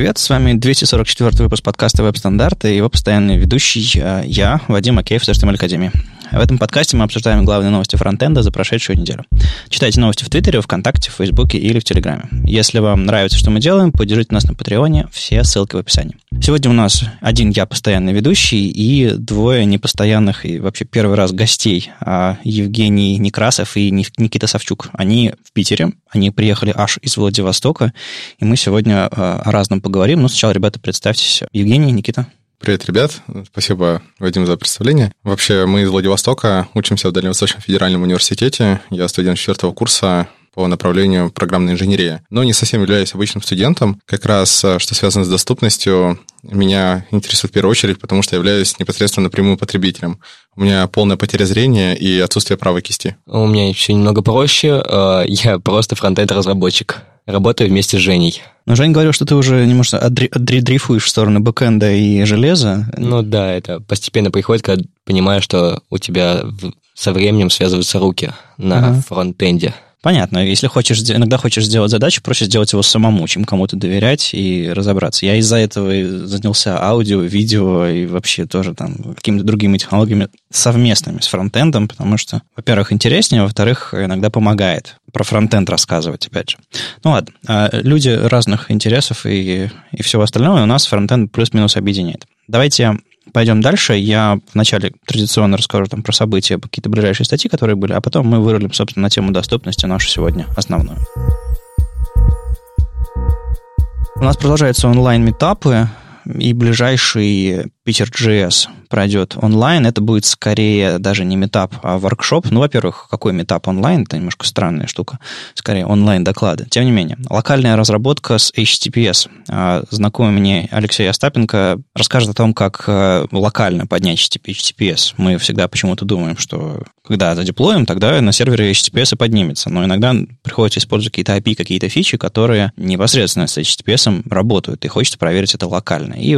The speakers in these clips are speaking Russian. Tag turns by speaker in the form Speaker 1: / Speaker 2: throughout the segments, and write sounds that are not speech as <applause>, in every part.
Speaker 1: привет! С вами 244 выпуск подкаста «Веб-стандарты» и его постоянный ведущий э, я, Вадим Акеев с HTML Академии. В этом подкасте мы обсуждаем главные новости фронтенда за прошедшую неделю. Читайте новости в Твиттере, ВКонтакте, в Фейсбуке или в Телеграме. Если вам нравится, что мы делаем, поддержите нас на Патреоне, все ссылки в описании. Сегодня у нас один я постоянный ведущий и двое непостоянных и вообще первый раз гостей. А Евгений Некрасов и Никита Савчук. Они в Питере, они приехали аж из Владивостока, и мы сегодня э, о разном поговорим. Но сначала, ребята, представьтесь. Евгений, Никита.
Speaker 2: Привет, ребят. Спасибо, Вадим, за представление. Вообще, мы из Владивостока, учимся в Дальневосточном федеральном университете. Я студент четвертого курса по направлению программной инженерии. Но не совсем являюсь обычным студентом. Как раз, э, что связано с доступностью, меня интересует в первую очередь, потому что я являюсь непосредственно напрямую потребителем. У меня полная потеря зрения и отсутствие правой кисти.
Speaker 3: У меня еще немного проще. Э, я просто фронтенд-разработчик. Работаю вместе с Женей.
Speaker 1: Но Жень говорил, что ты уже немножко отдрифуешь в сторону бэкэнда и железа.
Speaker 3: Ну да, это постепенно приходит, когда понимаешь, что у тебя со временем связываются руки на ага. фронтенде.
Speaker 1: Понятно. Если хочешь, иногда хочешь сделать задачу, проще сделать его самому, чем кому-то доверять и разобраться. Я из-за этого и занялся аудио, видео и вообще тоже там какими-то другими технологиями совместными с фронтендом, потому что, во-первых, интереснее, во-вторых, иногда помогает про фронтенд рассказывать, опять же. Ну ладно, а люди разных интересов и, и всего остального, у нас фронтенд плюс-минус объединяет. Давайте пойдем дальше. Я вначале традиционно расскажу там про события, какие-то ближайшие статьи, которые были, а потом мы вырулим, собственно, на тему доступности нашу сегодня основную. У нас продолжаются онлайн-метапы, и ближайший Питер.js пройдет онлайн, это будет скорее даже не метап, а воркшоп. Ну, во-первых, какой метап онлайн? Это немножко странная штука. Скорее, онлайн-доклады. Тем не менее, локальная разработка с HTTPS. А, знакомый мне Алексей Остапенко расскажет о том, как э, локально поднять HTTPS. Мы всегда почему-то думаем, что когда задеплоим, тогда на сервере HTTPS и поднимется. Но иногда приходится использовать какие-то API, какие-то фичи, которые непосредственно с HTTPS работают, и хочется проверить это локально. И,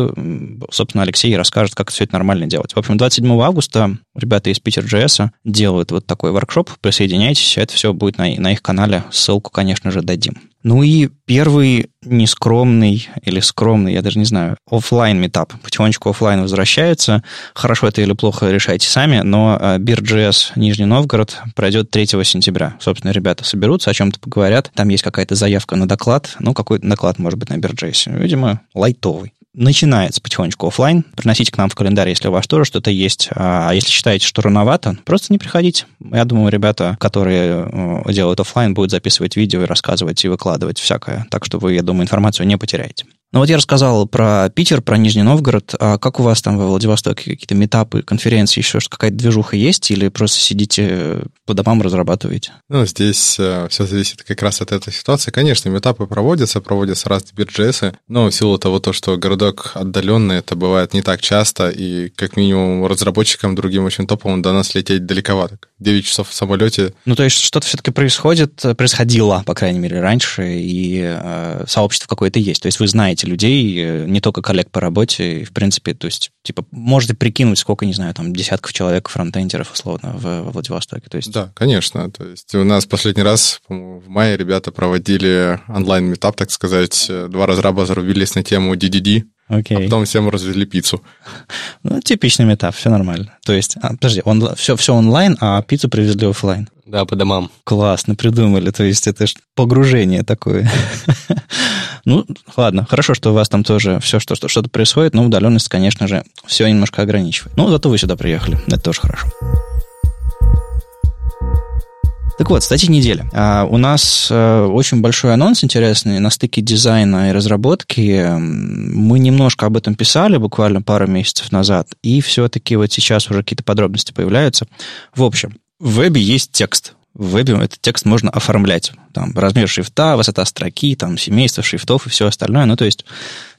Speaker 1: собственно, Алексей расскажет, как все это нормально делать. В общем, 27 августа ребята из Питер.js делают вот такой воркшоп. Присоединяйтесь, это все будет на, на их канале. Ссылку, конечно же, дадим. Ну и первый нескромный или скромный, я даже не знаю, офлайн метап. Потихонечку офлайн возвращается. Хорошо это или плохо решайте сами, но Beer.js Нижний Новгород пройдет 3 сентября. Собственно, ребята соберутся, о чем-то поговорят. Там есть какая-то заявка на доклад. Ну, какой доклад может быть на Beer.js? Видимо, лайтовый начинается потихонечку офлайн. Приносите к нам в календарь, если у вас тоже что-то есть. А если считаете, что рановато, просто не приходите. Я думаю, ребята, которые э, делают офлайн, будут записывать видео и рассказывать и выкладывать всякое. Так что вы, я думаю, информацию не потеряете. Ну вот я рассказал про Питер, про Нижний Новгород. А как у вас там во Владивостоке какие-то метапы, конференции, еще что какая-то движуха есть? Или просто сидите по домам разрабатываете?
Speaker 2: Ну, здесь э, все зависит как раз от этой ситуации. Конечно, метапы проводятся, проводятся разные бирджесы, но в силу того, то, что городок отдаленный, это бывает не так часто, и как минимум разработчикам, другим очень топовым до нас лететь далековато. 9 часов в самолете.
Speaker 1: Ну, то есть что-то все-таки происходит, происходило, по крайней мере, раньше, и э, сообщество какое-то есть. То есть вы знаете людей, э, не только коллег по работе, и, в принципе, то есть, типа, можете прикинуть, сколько, не знаю, там, десятков человек фронтендеров, условно, в, в Владивостоке. То есть...
Speaker 2: Да, конечно. То есть у нас последний раз, в мае ребята проводили онлайн-метап, так сказать. Два разраба зарубились на тему DDD, Окей. А потом всем развезли пиццу.
Speaker 1: Ну, типичный метап, все нормально. То есть, а, подожди, он, все, все онлайн, а пиццу привезли офлайн.
Speaker 3: Да, по домам.
Speaker 1: Классно придумали. То есть это погружение такое. <laughs> ну, ладно, хорошо, что у вас там тоже все, что, что, что-то происходит, но удаленность, конечно же, все немножко ограничивает. Ну, зато вы сюда приехали. Это тоже хорошо. Так вот, статья недели. А, у нас а, очень большой анонс интересный на стыке дизайна и разработки. Мы немножко об этом писали буквально пару месяцев назад, и все-таки вот сейчас уже какие-то подробности появляются. В общем, в вебе есть текст, в вебе этот текст можно оформлять. Там размер шрифта, высота строки, там семейство шрифтов и все остальное. Ну, то есть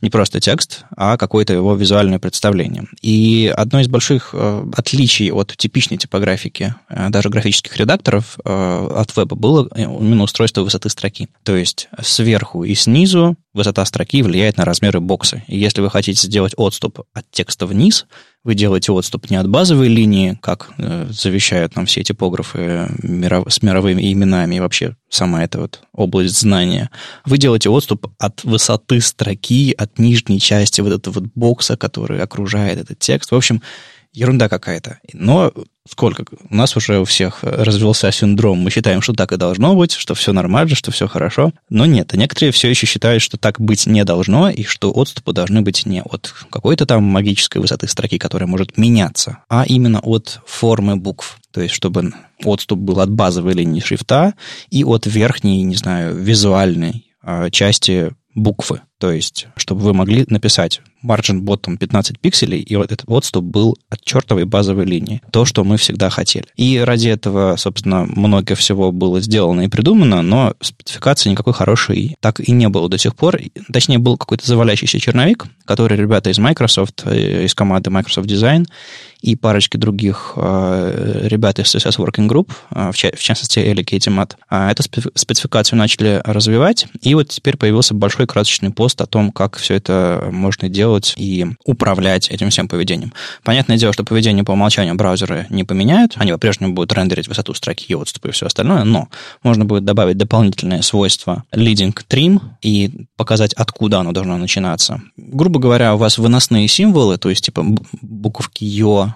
Speaker 1: не просто текст, а какое-то его визуальное представление. И одно из больших э, отличий от типичной типографики, э, даже графических редакторов э, от веба, было именно устройство высоты строки. То есть сверху и снизу высота строки влияет на размеры бокса. И если вы хотите сделать отступ от текста вниз, Вы делаете отступ не от базовой линии, как э, завещают нам все типографы миров, с мировыми именами и вообще сама эта вот область знания. Вы делаете отступ от высоты строки, от нижней части вот этого вот бокса, который окружает этот текст. В общем, ерунда какая-то. Но сколько? У нас уже у всех развелся синдром. Мы считаем, что так и должно быть, что все нормально, что все хорошо. Но нет, некоторые все еще считают, что так быть не должно, и что отступы должны быть не от какой-то там магической высоты строки, которая может меняться, а именно от формы букв. То есть, чтобы отступ был от базовой линии шрифта и от верхней, не знаю, визуальной а, части буквы. То есть, чтобы вы могли написать margin bottom 15 пикселей, и вот этот отступ был от чертовой базовой линии. То, что мы всегда хотели. И ради этого, собственно, много всего было сделано и придумано, но спецификации никакой хорошей так и не было до сих пор. Точнее, был какой-то завалящийся черновик, который ребята из Microsoft, э, из команды Microsoft Design и парочки других э, ребят из CSS Working Group, э, в, в частности, Эли Кейти Мат, э, эту спецификацию начали развивать, и вот теперь появился большой красочный пост о том, как все это можно делать и управлять этим всем поведением. Понятное дело, что поведение по умолчанию браузеры не поменяют, они по-прежнему будут рендерить высоту строки и отступы и все остальное, но можно будет добавить дополнительное свойство leading trim и показать, откуда оно должно начинаться. Грубо говоря, у вас выносные символы, то есть типа буковки Ё,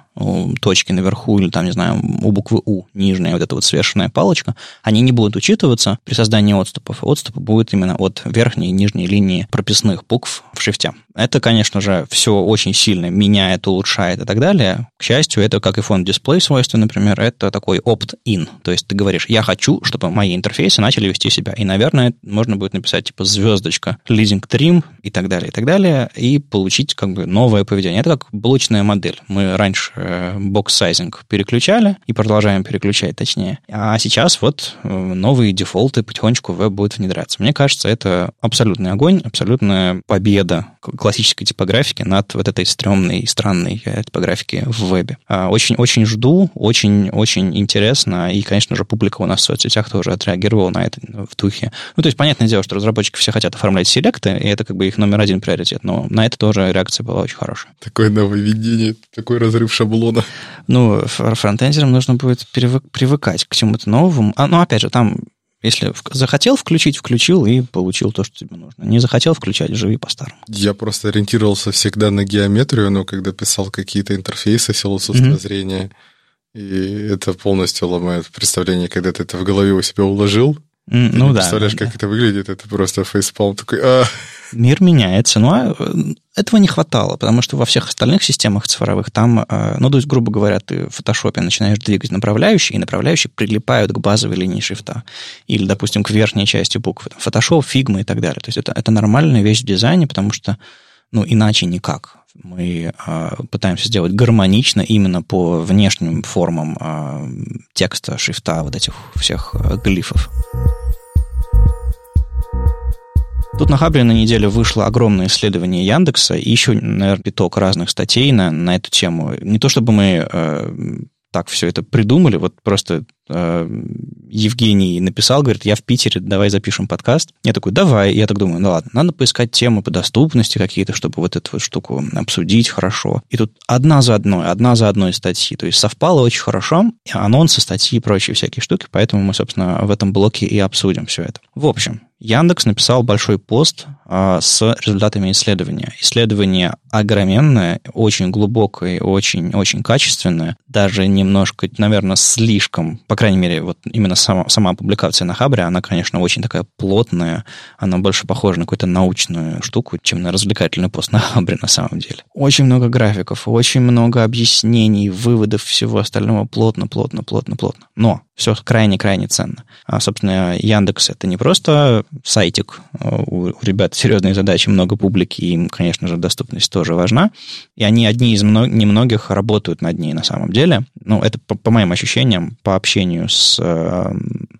Speaker 1: точки наверху или там, не знаю, у буквы У, нижняя вот эта вот свешенная палочка, они не будут учитываться при создании отступов. Отступы будут именно от верхней и нижней линии прописных букв в шрифте. Это, конечно же, все очень сильно меняет, улучшает и так далее. К счастью, это, как и фон дисплей свойства, например, это такой opt-in. То есть ты говоришь, я хочу, чтобы мои интерфейсы начали вести себя. И, наверное, можно будет написать типа звездочка, leading trim и так далее, и так далее, и получить как бы новое поведение. Это как блочная модель. Мы раньше box-sizing переключали и продолжаем переключать, точнее. А сейчас вот э, новые дефолты потихонечку в веб будут внедряться. Мне кажется, это абсолютный огонь, абсолютная победа классической типографики над вот этой стрёмной, странной э, типографики в вебе. Очень-очень а, жду, очень-очень интересно, и, конечно же, публика у нас в соцсетях тоже отреагировала на это в духе. Ну, то есть, понятное дело, что разработчики все хотят оформлять select ы, и это как бы их номер один приоритет, но на это тоже реакция была очень хорошая.
Speaker 2: Такое нововведение, такой разрыв шаблона.
Speaker 1: Ну, фронтендерам нужно будет привыкать к чему-то новому. А, ну, опять же, там если захотел включить, включил и получил то, что тебе нужно. Не захотел включать, живи по-старому.
Speaker 2: Я просто ориентировался всегда на геометрию, но когда писал какие-то интерфейсы философского mm-hmm. зрения, и это полностью ломает представление, когда ты это в голове у себя уложил. Mm, ну да. Представляешь, да, как да. это выглядит, это просто фейспалм такой. А!
Speaker 1: Мир меняется, но э, этого не хватало, потому что во всех остальных системах цифровых там, э, ну, то есть, грубо говоря, ты в фотошопе начинаешь двигать направляющие, и направляющие прилипают к базовой линии шрифта. Или, допустим, к верхней части буквы. Фотошоп, Figma и так далее. То есть это, это нормальная вещь в дизайне, потому что, ну, иначе никак. Мы э, пытаемся сделать гармонично именно по внешним формам э, текста, шрифта, вот этих всех э, глифов. Тут на Хабре на неделе вышло огромное исследование Яндекса и еще, наверное, пяток разных статей на, на эту тему. Не то чтобы мы э, так все это придумали, вот просто Евгений написал, говорит, я в Питере, давай запишем подкаст. Я такой, давай. Я так думаю, ну ладно, надо поискать темы по доступности какие-то, чтобы вот эту вот штуку обсудить хорошо. И тут одна за одной, одна за одной статьи. То есть совпало очень хорошо, анонсы, статьи и прочие всякие штуки, поэтому мы, собственно, в этом блоке и обсудим все это. В общем, Яндекс написал большой пост а, с результатами исследования. Исследование огроменное, очень глубокое, очень, очень качественное, даже немножко, наверное, слишком, по крайней мере, вот именно сама, сама публикация на Хабре, она, конечно, очень такая плотная, она больше похожа на какую-то научную штуку, чем на развлекательный пост на Хабре на самом деле. Очень много графиков, очень много объяснений, выводов всего остального плотно, плотно, плотно, плотно. Но все крайне-крайне ценно. А, собственно, Яндекс — это не просто сайтик. У, у ребят серьезные задачи, много публики, им, конечно же, доступность тоже важна. И они одни из мног- немногих работают над ней на самом деле. Ну, это по, по моим ощущениям, по общению с э,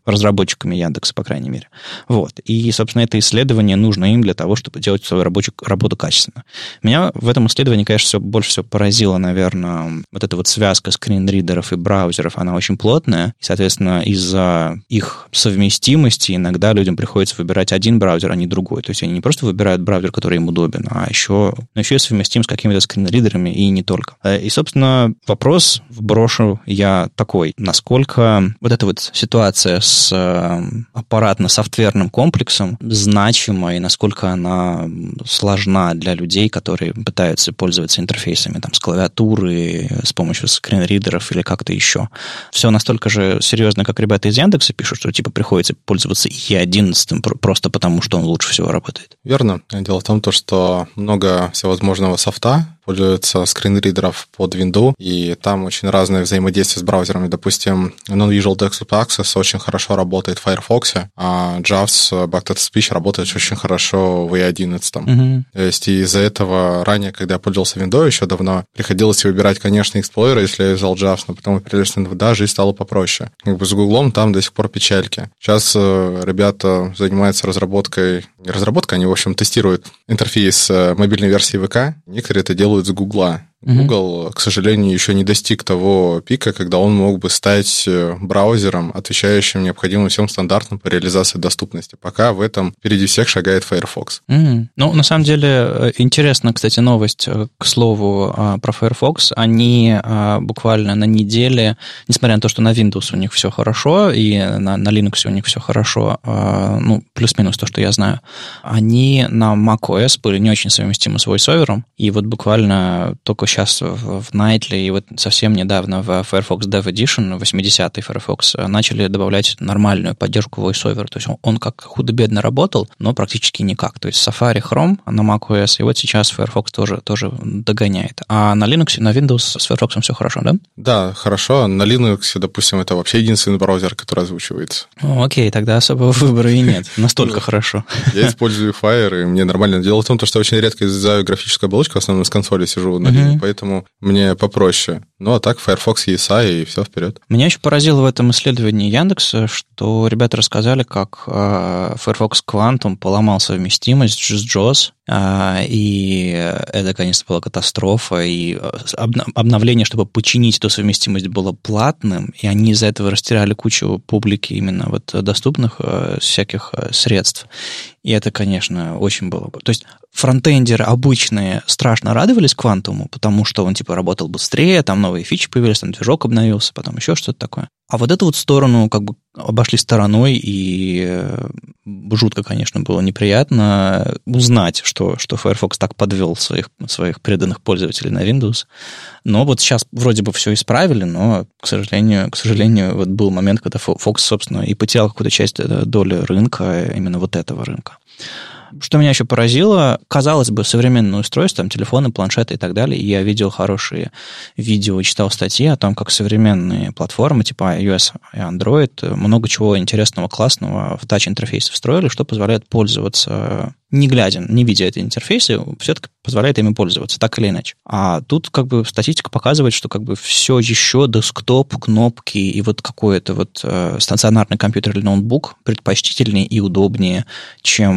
Speaker 1: разработчиками Яндекса, по крайней мере. Вот. И, собственно, это исследование нужно им для того, чтобы делать свою рабочую, работу качественно. Меня в этом исследовании, конечно, все, больше всего поразило, наверное, вот эта вот связка скринридеров и браузеров, она очень плотная. И, соответственно, соответственно, из-за их совместимости иногда людям приходится выбирать один браузер, а не другой. То есть они не просто выбирают браузер, который им удобен, а еще, ну, еще и совместим с какими-то скринридерами и не только. Э, и, собственно, вопрос вброшу я такой. Насколько вот эта вот ситуация с э, аппаратно-софтверным комплексом значима и насколько она сложна для людей, которые пытаются пользоваться интерфейсами там, с клавиатуры, с помощью скринридеров или как-то еще. Все настолько же серьезно, как ребята из Яндекса пишут, что типа приходится пользоваться E11 просто потому, что он лучше всего работает.
Speaker 2: Верно. Дело в том, что много всевозможного софта, используется скринридеров под Windows, и там очень разные взаимодействия с браузерами. Допустим, Non-Visual Desktop Access очень хорошо работает в Firefox, а JAWS Backed Speech работает очень хорошо в E11. Mm-hmm. То есть из-за этого ранее, когда я пользовался Windows еще давно, приходилось выбирать, конечно, Explorer, если я взял JAWS, но потом перелез на NVDA, жизнь стала попроще. Как бы с Гуглом там до сих пор печальки. Сейчас э, ребята занимаются разработкой, не разработкой, они, в общем, тестируют интерфейс э, мобильной версии ВК. Некоторые это делают делают с Гугла. Google, к сожалению, еще не достиг того пика, когда он мог бы стать э, браузером, отвечающим необходимым всем стандартам по реализации доступности. Пока в этом впереди всех шагает Firefox.
Speaker 1: Mm-hmm. Ну, на самом деле, э, интересно, кстати, новость, э, к слову, а, про Firefox. Они а, буквально на неделе, несмотря на то, что на Windows у них все хорошо, и на, на Linux у них все хорошо, а, ну, плюс-минус то, что я знаю, они на macOS были не очень совместимы с VoiceOver, и вот буквально только сейчас в, Nightly и вот совсем недавно в Firefox Dev Edition, 80-й Firefox, начали добавлять нормальную поддержку VoiceOver. То есть он, он как худо-бедно работал, но практически никак. То есть Safari, Chrome на macOS, и вот сейчас Firefox тоже, тоже догоняет. А на Linux, на Windows с Firefox все хорошо, да?
Speaker 2: Да, хорошо. На Linux, допустим, это вообще единственный браузер, который озвучивается.
Speaker 1: О, окей, тогда особого выбора и нет. Настолько ну, хорошо.
Speaker 2: Я использую Fire, и мне нормально. Дело в том, что очень редко из-за графической оболочки, в основном с консоли сижу на Linux, поэтому мне попроще. Ну, а так Firefox ESI, и все вперед.
Speaker 1: Меня еще поразило в этом исследовании Яндекса, что ребята рассказали, как э, Firefox Quantum поломал совместимость с JAWS, э, и это, конечно, была катастрофа, и э, обновление, чтобы починить эту совместимость, было платным, и они из-за этого растеряли кучу публики именно вот доступных всяких средств. И это, конечно, очень было бы. То есть фронтендеры обычные страшно радовались квантуму, потому что он типа работал быстрее, там новые фичи появились, там движок обновился, потом еще что-то такое. А вот эту вот сторону как бы обошли стороной, и э, жутко, конечно, было неприятно узнать, что, что Firefox так подвел своих, своих преданных пользователей на Windows. Но вот сейчас вроде бы все исправили, но, к сожалению, к сожалению, вот был момент, когда Fox, собственно, и потерял какую-то часть э, доли рынка, именно вот этого рынка. Что меня еще поразило, казалось бы, современное устройство, там, телефоны, планшеты и так далее, я видел хорошие видео, читал статьи о том, как современные платформы типа iOS и Android много чего интересного, классного в тач-интерфейсе встроили, что позволяет пользоваться не глядя, не видя эти интерфейсы, все-таки позволяет ими пользоваться, так или иначе. А тут как бы статистика показывает, что как бы все еще десктоп, кнопки и вот какой-то вот э, стационарный компьютер или ноутбук предпочтительнее и удобнее, чем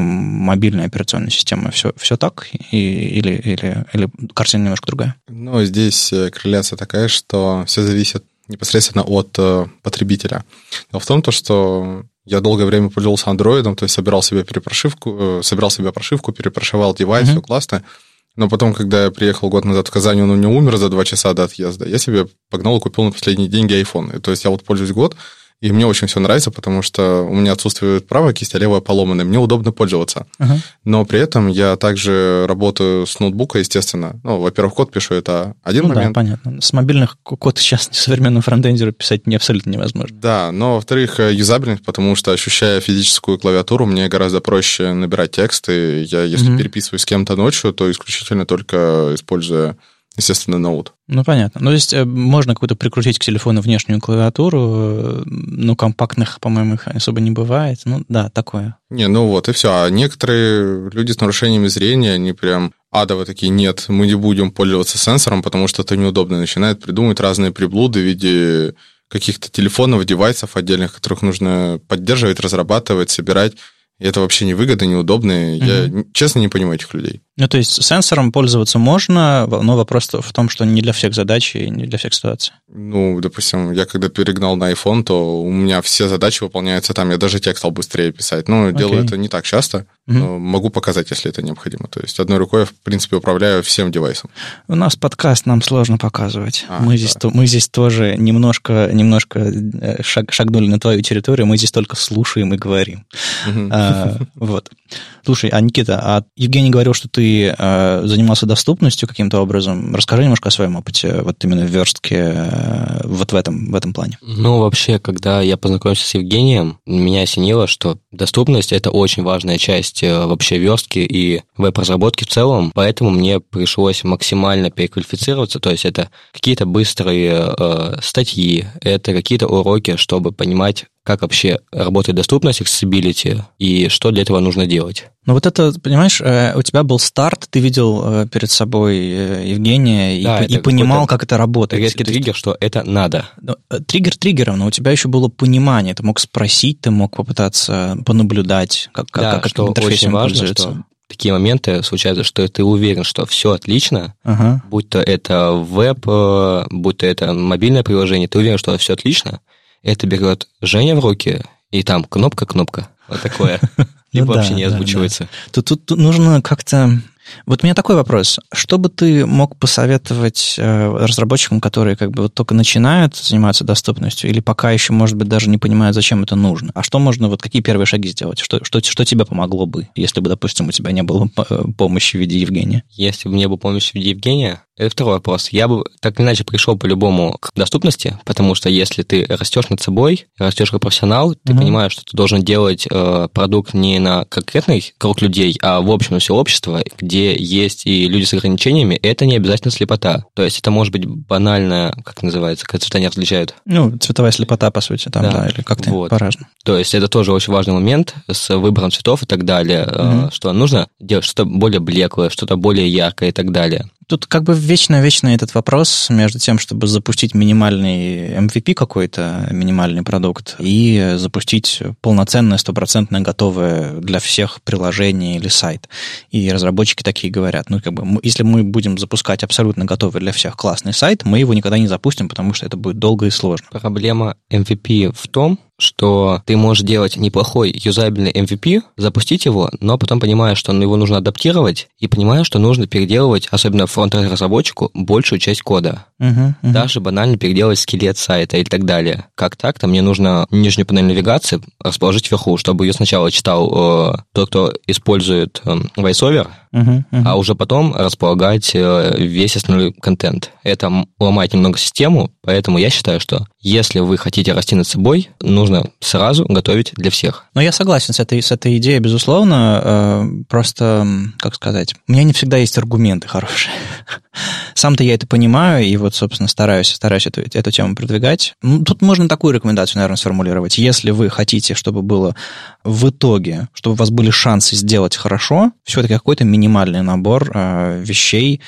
Speaker 1: мобильная операционная система. Все, все так? И, или, или, или картина немножко другая?
Speaker 2: Ну, здесь э, корреляция такая, что все зависит непосредственно от э, потребителя. Но в том, то, что я долгое время пользовался андроидом, то есть собирал себе перепрошивку, э, собирал себе прошивку, перепрошивал девайс, mm-hmm. все классно. Но потом, когда я приехал год назад в Казань, он у меня умер за два часа до отъезда, я себе погнал и купил на последние деньги iPhone. И, то есть я вот пользуюсь год, и мне очень все нравится, потому что у меня отсутствует правая кисть, а левая поломанная. Мне удобно пользоваться. Uh-huh. Но при этом я также работаю с ноутбука, естественно. Ну, во-первых, код пишу, это один ну, момент.
Speaker 1: Да, понятно. С мобильных код сейчас <laughs> современному фронтендеру писать не абсолютно невозможно.
Speaker 2: Да, но, во-вторых, э, юзабельность, потому что, ощущая физическую клавиатуру, мне гораздо проще набирать тексты. Я, если uh-huh. переписываюсь с кем-то ночью, то исключительно только используя естественно, ноут.
Speaker 1: Ну, понятно. Ну, то есть э, можно какую-то прикрутить к телефону внешнюю клавиатуру, э, ну, компактных, по-моему, их особо не бывает. Ну, да, такое.
Speaker 2: Не, ну вот, и все. А некоторые люди с нарушениями зрения, они прям адово такие, нет, мы не будем пользоваться сенсором, потому что это неудобно. Начинают придумывать разные приблуды в виде каких-то телефонов, девайсов отдельных, которых нужно поддерживать, разрабатывать, собирать. И это вообще невыгодно, неудобно. Угу. Я честно не понимаю этих людей.
Speaker 1: Ну, то есть сенсором пользоваться можно, но вопрос в том, что не для всех задач и не для всех ситуаций.
Speaker 2: Ну, допустим, я когда перегнал на iPhone, то у меня все задачи выполняются там. Я даже текст стал быстрее писать. Ну, okay. делаю это не так часто. Но могу показать, если это необходимо. То есть одной рукой я, в принципе, управляю всем девайсом.
Speaker 1: У нас подкаст, нам сложно показывать. А, мы, да. здесь, мы здесь тоже немножко, немножко э, шаг, шагнули на твою территорию, мы здесь только слушаем и говорим. А, вот. Слушай, а Никита, а Евгений говорил, что ты э, занимался доступностью каким-то образом. Расскажи немножко о своем опыте, вот именно в верстке, э, вот в этом, в этом плане.
Speaker 3: Ну, вообще, когда я познакомился с Евгением, меня осенило, что доступность – это очень важная часть э, вообще верстки и веб-разработки в целом, поэтому мне пришлось максимально переквалифицироваться, то есть это какие-то быстрые э, статьи, это какие-то уроки, чтобы понимать, как вообще работает доступность, accessibility, и что для этого нужно делать.
Speaker 1: Ну вот это, понимаешь, э, у тебя был старт, ты видел э, перед собой э, Евгения да, и, и понимал, как это работает.
Speaker 3: Резкий триггер, что это надо.
Speaker 1: Ну, триггер триггером, но у тебя еще было понимание, ты мог спросить, ты мог попытаться понаблюдать, как, да, как,
Speaker 3: что очень важно, что такие моменты случаются, что ты уверен, что все отлично, ага. будь то это веб, будь то это мобильное приложение, ты уверен, что все отлично, это берет Женя в руки, и там кнопка-кнопка, вот такое. <laughs> Либо ну вообще не озвучивается.
Speaker 1: Тут нужно как-то вот у меня такой вопрос. Что бы ты мог посоветовать э, разработчикам, которые как бы вот только начинают заниматься доступностью или пока еще, может быть, даже не понимают, зачем это нужно? А что можно, вот какие первые шаги сделать? Что, что, что тебе помогло бы, если бы, допустим, у тебя не было э, помощи в виде Евгения?
Speaker 3: Если бы не было помощи в виде Евгения, это второй вопрос. Я бы так или иначе пришел по-любому к доступности, потому что если ты растешь над собой, растешь как профессионал, ты mm-hmm. понимаешь, что ты должен делать э, продукт не на конкретный круг людей, а в общем на все общество, где есть и люди с ограничениями, это не обязательно слепота. То есть это может быть банально, как называется, когда цвета не различают.
Speaker 1: Ну, цветовая слепота, по сути, там, да, да или как-то вот. по-разному.
Speaker 3: То есть это тоже очень важный момент с выбором цветов и так далее, mm-hmm. что нужно делать что-то более блеклое, что-то более яркое и так далее.
Speaker 1: Тут как бы вечно-вечно этот вопрос между тем, чтобы запустить минимальный MVP какой-то, минимальный продукт, и запустить полноценное, стопроцентное, готовое для всех приложение или сайт. И разработчики такие говорят, ну, как бы, если мы будем запускать абсолютно готовый для всех классный сайт, мы его никогда не запустим, потому что это будет долго и сложно.
Speaker 3: Проблема MVP в том, что ты можешь делать неплохой юзабельный MVP, запустить его, но потом понимаешь, что его нужно адаптировать, и понимаешь, что нужно переделывать, особенно фронтенд разработчику, большую часть кода. Uh-huh, uh-huh. Даже банально переделать скелет сайта и так далее. Как так-то мне нужно нижнюю панель навигации расположить вверху, чтобы ее сначала читал э, тот, кто использует э, VoiceOver, uh-huh, uh-huh. а уже потом располагать э, весь основной контент. Это ломает немного систему, поэтому я считаю, что если вы хотите расти над собой, нужно сразу готовить для всех.
Speaker 1: Но я согласен с этой, с этой идеей, безусловно. Э, просто, как сказать, у меня не всегда есть аргументы хорошие. <laughs> Сам-то я это понимаю, и вот, собственно, стараюсь, стараюсь эту, эту тему продвигать. Ну, тут можно такую рекомендацию, наверное, сформулировать. Если вы хотите, чтобы было в итоге, чтобы у вас были шансы сделать хорошо, все-таки какой-то минимальный набор э, вещей,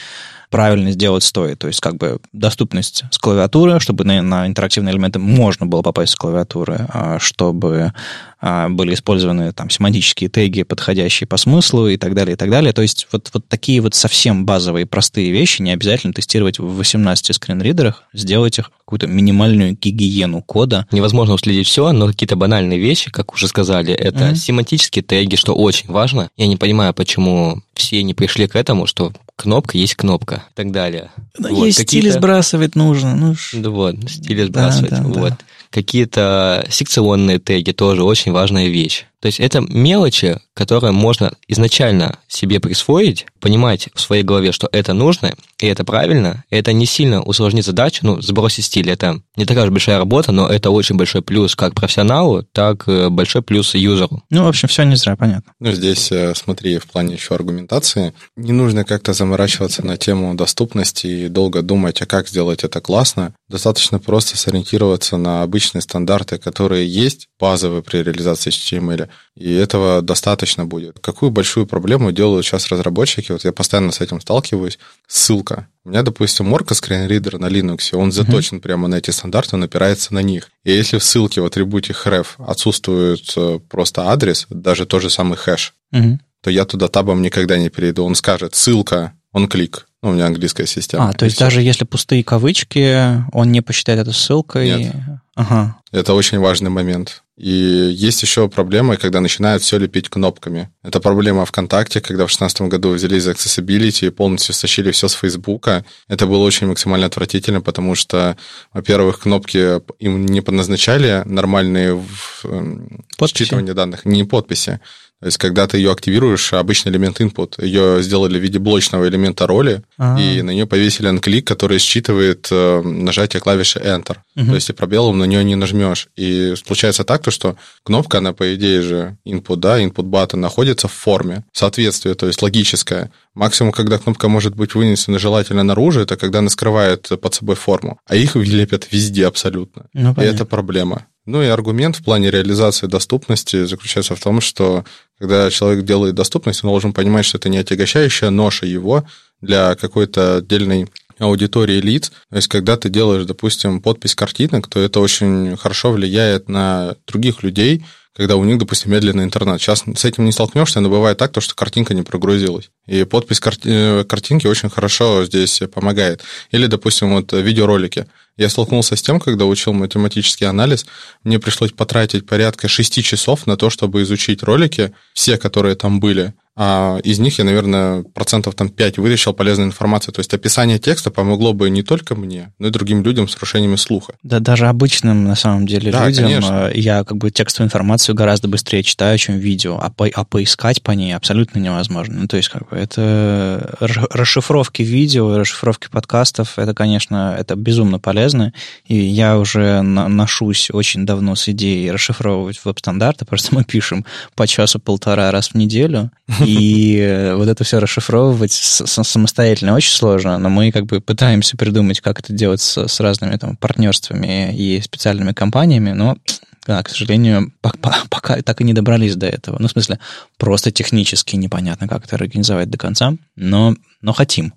Speaker 1: правильно сделать стоит. То есть как бы доступность с клавиатуры, чтобы на, на интерактивные элементы можно было попасть с клавиатуры, а чтобы а, были использованы там семантические теги, подходящие по смыслу и так далее, и так далее. То есть вот, вот такие вот совсем базовые простые вещи не обязательно тестировать в 18 скринридерах, сделать их какую-то минимальную гигиену кода.
Speaker 3: Невозможно уследить все, но какие-то банальные вещи, как уже сказали, это mm-hmm. семантические теги, что очень важно. Я не понимаю, почему все не пришли к этому, что кнопка есть кнопка и так далее.
Speaker 1: Да, вот, есть стили сбрасывать нужно. Ну,
Speaker 3: да вот, стили сбрасывать. Да, да, вот. Да какие-то секционные теги тоже очень важная вещь. То есть это мелочи, которые можно изначально себе присвоить, понимать в своей голове, что это нужно, и это правильно, и это не сильно усложнит задачу, ну, сбросить стиль, это не такая же большая работа, но это очень большой плюс как профессионалу, так и большой плюс юзеру.
Speaker 1: Ну, в общем, все не зря, понятно.
Speaker 2: Ну, здесь, э, смотри, в плане еще аргументации, не нужно как-то заморачиваться на тему доступности и долго думать, а как сделать это классно. Достаточно просто сориентироваться на обычные стандарты, которые есть, базовые при реализации HTML, и этого достаточно будет. Какую большую проблему делают сейчас разработчики? Вот я постоянно с этим сталкиваюсь. Ссылка. У меня, допустим, Orca скринридер на Linux, он заточен uh-huh. прямо на эти стандарты, он опирается на них. И если в ссылке в атрибуте href отсутствует э, просто адрес, даже тот же самый хэш, uh-huh то я туда табом никогда не перейду. Он скажет ссылка, он клик. Ну, у меня английская система.
Speaker 1: А, то есть даже если пустые кавычки, он не посчитает это ссылкой?
Speaker 2: Нет. Ага. Это очень важный момент. И есть еще проблема, когда начинают все лепить кнопками. Это проблема ВКонтакте, когда в 2016 году взялись за accessibility и полностью стащили все с Фейсбука. Это было очень максимально отвратительно, потому что, во-первых, кнопки им не подназначали нормальные в эм, считывание данных, не подписи. То есть, когда ты ее активируешь, обычный элемент input, ее сделали в виде блочного элемента роли, А-а-а. и на нее повесили анклик, который считывает э, нажатие клавиши Enter. Угу. То есть, ты пробелом на нее не нажмешь. И получается так, то, что кнопка, она, по идее же, input, да, input button находится в форме соответствие, то есть логическое. Максимум, когда кнопка может быть вынесена желательно наружу, это когда она скрывает под собой форму. А их лепят везде абсолютно. Ну, и это проблема. Ну и аргумент в плане реализации доступности заключается в том, что когда человек делает доступность, он должен понимать, что это не отягощающая ноша его для какой-то отдельной аудитории лиц. То есть, когда ты делаешь, допустим, подпись картинок, то это очень хорошо влияет на других людей, когда у них, допустим, медленный интернет. Сейчас с этим не столкнешься, но бывает так, то, что картинка не прогрузилась. И подпись карти- э, картинки очень хорошо здесь помогает. Или, допустим, вот видеоролики. Я столкнулся с тем, когда учил математический анализ, мне пришлось потратить порядка 6 часов на то, чтобы изучить ролики, все, которые там были, из них я, наверное, процентов там 5 вытащил полезной информации. То есть описание текста помогло бы не только мне, но и другим людям с нарушениями слуха.
Speaker 1: Да, даже обычным, на самом деле, да, людям конечно. Э, я как бы текстовую информацию гораздо быстрее читаю, чем видео, а, по, а поискать по ней абсолютно невозможно. Ну, то есть как бы это расшифровки видео, расшифровки подкастов, это, конечно, это безумно полезно, и я уже ношусь очень давно с идеей расшифровывать веб-стандарты, просто мы пишем по часу-полтора раз в неделю, и э, вот это все расшифровывать самостоятельно очень сложно, но мы как бы пытаемся придумать, как это делать с, разными там партнерствами и специальными компаниями, но да, к сожалению, пока так и не добрались до этого. Ну, в смысле, просто технически непонятно, как это организовать до конца, но, но хотим.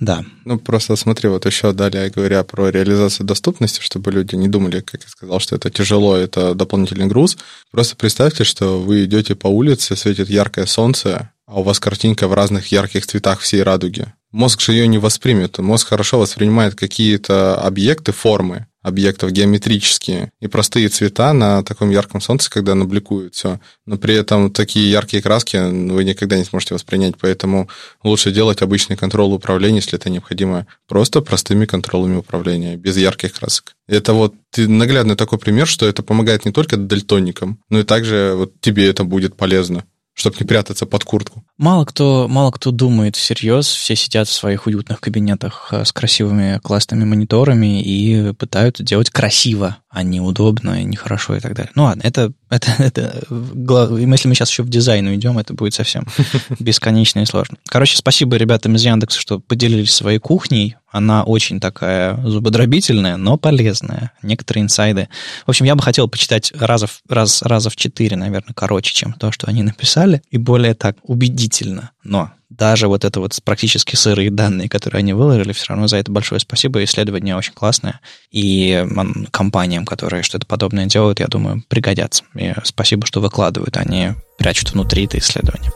Speaker 1: Да.
Speaker 2: Ну, просто смотри, вот еще далее, говоря про реализацию доступности, чтобы люди не думали, как я сказал, что это тяжело, это дополнительный груз. Просто представьте, что вы идете по улице, светит яркое солнце, а у вас картинка в разных ярких цветах всей радуги. Мозг же ее не воспримет. Мозг хорошо воспринимает какие-то объекты, формы, объектов геометрические и простые цвета на таком ярком солнце, когда оно бликует все. Но при этом такие яркие краски вы никогда не сможете воспринять, поэтому лучше делать обычный контрол управления, если это необходимо, просто простыми контролами управления, без ярких красок. Это вот наглядный такой пример, что это помогает не только дальтоникам, но и также вот тебе это будет полезно чтобы не прятаться под куртку.
Speaker 1: Мало кто, мало кто думает всерьез, все сидят в своих уютных кабинетах э, с красивыми классными мониторами и пытаются делать красиво, а не удобно, и нехорошо и так далее. Ну ладно, это, <laughs> это, это если мы сейчас еще в дизайн уйдем, это будет совсем <laughs> бесконечно и сложно. Короче, спасибо ребятам из Яндекса, что поделились своей кухней. Она очень такая зубодробительная, но полезная. Некоторые инсайды. В общем, я бы хотел почитать раза в, раз, раза в четыре, наверное, короче, чем то, что они написали, и более так убедительно. Но даже вот это вот практически сырые данные, которые они выложили, все равно за это большое спасибо. Исследование очень классное. И компаниям, которые что-то подобное делают, я думаю, пригодятся. И спасибо, что выкладывают, они прячут внутри это исследование.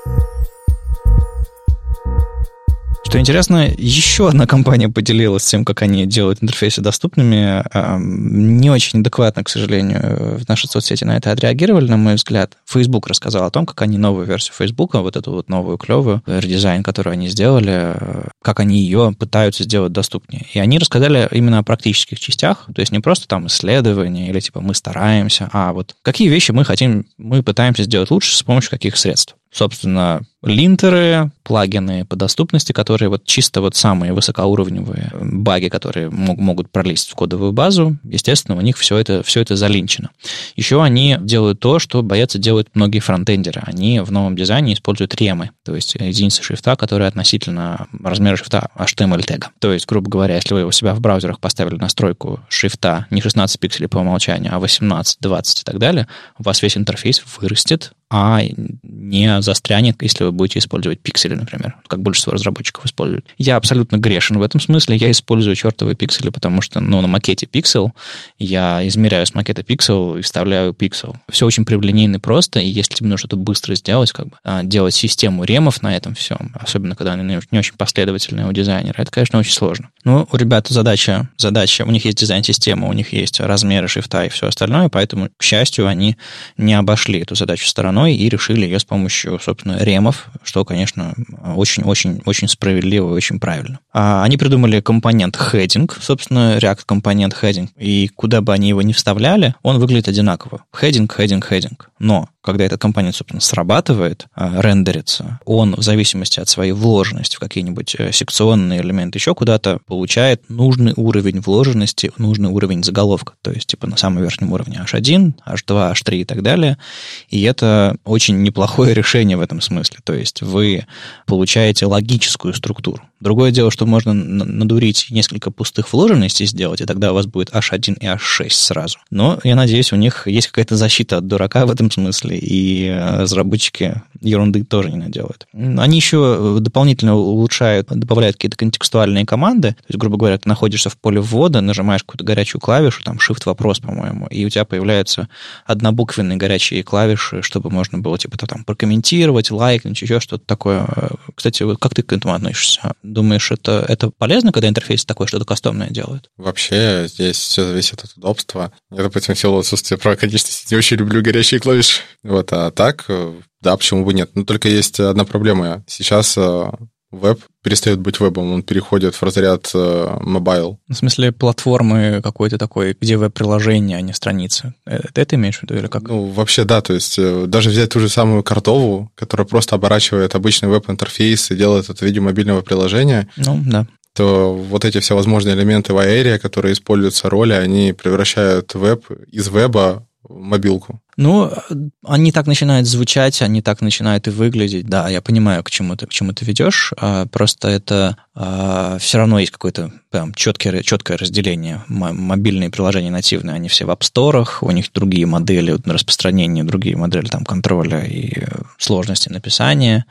Speaker 1: Что интересно, еще одна компания поделилась тем, как они делают интерфейсы доступными. Не очень адекватно, к сожалению, в нашей соцсети на это отреагировали, на мой взгляд. Facebook рассказал о том, как они новую версию Facebook, вот эту вот новую клевую редизайн, которую они сделали, как они ее пытаются сделать доступнее. И они рассказали именно о практических частях, то есть не просто там исследования или типа мы стараемся, а вот какие вещи мы хотим, мы пытаемся сделать лучше с помощью каких средств собственно, линтеры, плагины по доступности, которые вот чисто вот самые высокоуровневые баги, которые мог, могут пролезть в кодовую базу, естественно, у них все это, все это залинчено. Еще они делают то, что боятся делать многие фронтендеры. Они в новом дизайне используют ремы, то есть единицы шрифта, которые относительно размера шрифта HTML тега. То есть, грубо говоря, если вы у себя в браузерах поставили настройку шрифта не 16 пикселей по умолчанию, а 18, 20 и так далее, у вас весь интерфейс вырастет а не застрянет, если вы будете использовать пиксели, например, как большинство разработчиков используют. Я абсолютно грешен в этом смысле. Я использую чертовые пиксели, потому что, ну, на макете пиксел я измеряю с макета пиксел и вставляю пиксел. Все очень прямолинейно и просто, и если тебе нужно что-то быстро сделать, как бы, а, делать систему ремов на этом всем, особенно когда они не очень последовательные у дизайнера, это, конечно, очень сложно. Ну, у ребят задача, задача, у них есть дизайн-система, у них есть размеры шрифта и все остальное, поэтому, к счастью, они не обошли эту задачу стороной и решили ее с помощью, собственно, ремов, что, конечно, очень-очень-очень справедливо и очень правильно. А они придумали компонент heading, собственно, React компонент heading, и куда бы они его ни вставляли, он выглядит одинаково. Heading, heading, heading. Но когда этот компонент, собственно, срабатывает, а, рендерится, он в зависимости от своей вложенности в какие-нибудь э, секционные элементы еще куда-то получает нужный уровень вложенности, нужный уровень заголовка, то есть типа на самом верхнем уровне H1, H2, H3 и так далее. И это очень неплохое <laughs> решение в этом смысле. То есть вы получаете логическую структуру. Другое дело, что можно надурить несколько пустых вложенностей сделать, и тогда у вас будет H1 и H6 сразу. Но я надеюсь, у них есть какая-то защита от дурака в этом смысле, и э, разработчики ерунды тоже не наделают. Они еще дополнительно улучшают, добавляют какие-то контекстуальные команды. То есть, грубо говоря, ты находишься в поле ввода, нажимаешь какую-то горячую клавишу, там shift-вопрос, по-моему, и у тебя появляются однобуквенные горячие клавиши, чтобы можно было типа там прокомментировать, лайкнуть, еще что-то такое. Кстати, как ты к этому относишься? Думаешь, это, это полезно, когда интерфейс такой что-то кастомное делает?
Speaker 2: Вообще, здесь все зависит от удобства. Я, допустим, в силу отсутствия практичности не очень люблю горячие клавиши. Вот, а так, да, почему бы нет? Но только есть одна проблема. Сейчас э, веб перестает быть вебом, он переходит в разряд mobile.
Speaker 1: В смысле платформы какой-то такой, где веб-приложение, а не страницы. Это, это имеешь в виду или как?
Speaker 2: Ну, вообще, да, то есть э, даже взять ту же самую картову, которая просто оборачивает обычный веб-интерфейс и делает это в виде мобильного приложения.
Speaker 1: Ну, да
Speaker 2: то вот эти все возможные элементы в Aeria, которые используются роли, они превращают веб из веба мобилку.
Speaker 1: Ну, они так начинают звучать, они так начинают и выглядеть. Да, я понимаю, к чему ты, к чему ты ведешь. А, просто это а, все равно есть какое-то прям четкое, четкое разделение. Мобильные приложения нативные, они все в App Store, у них другие модели распространения, другие модели там контроля и сложности написания.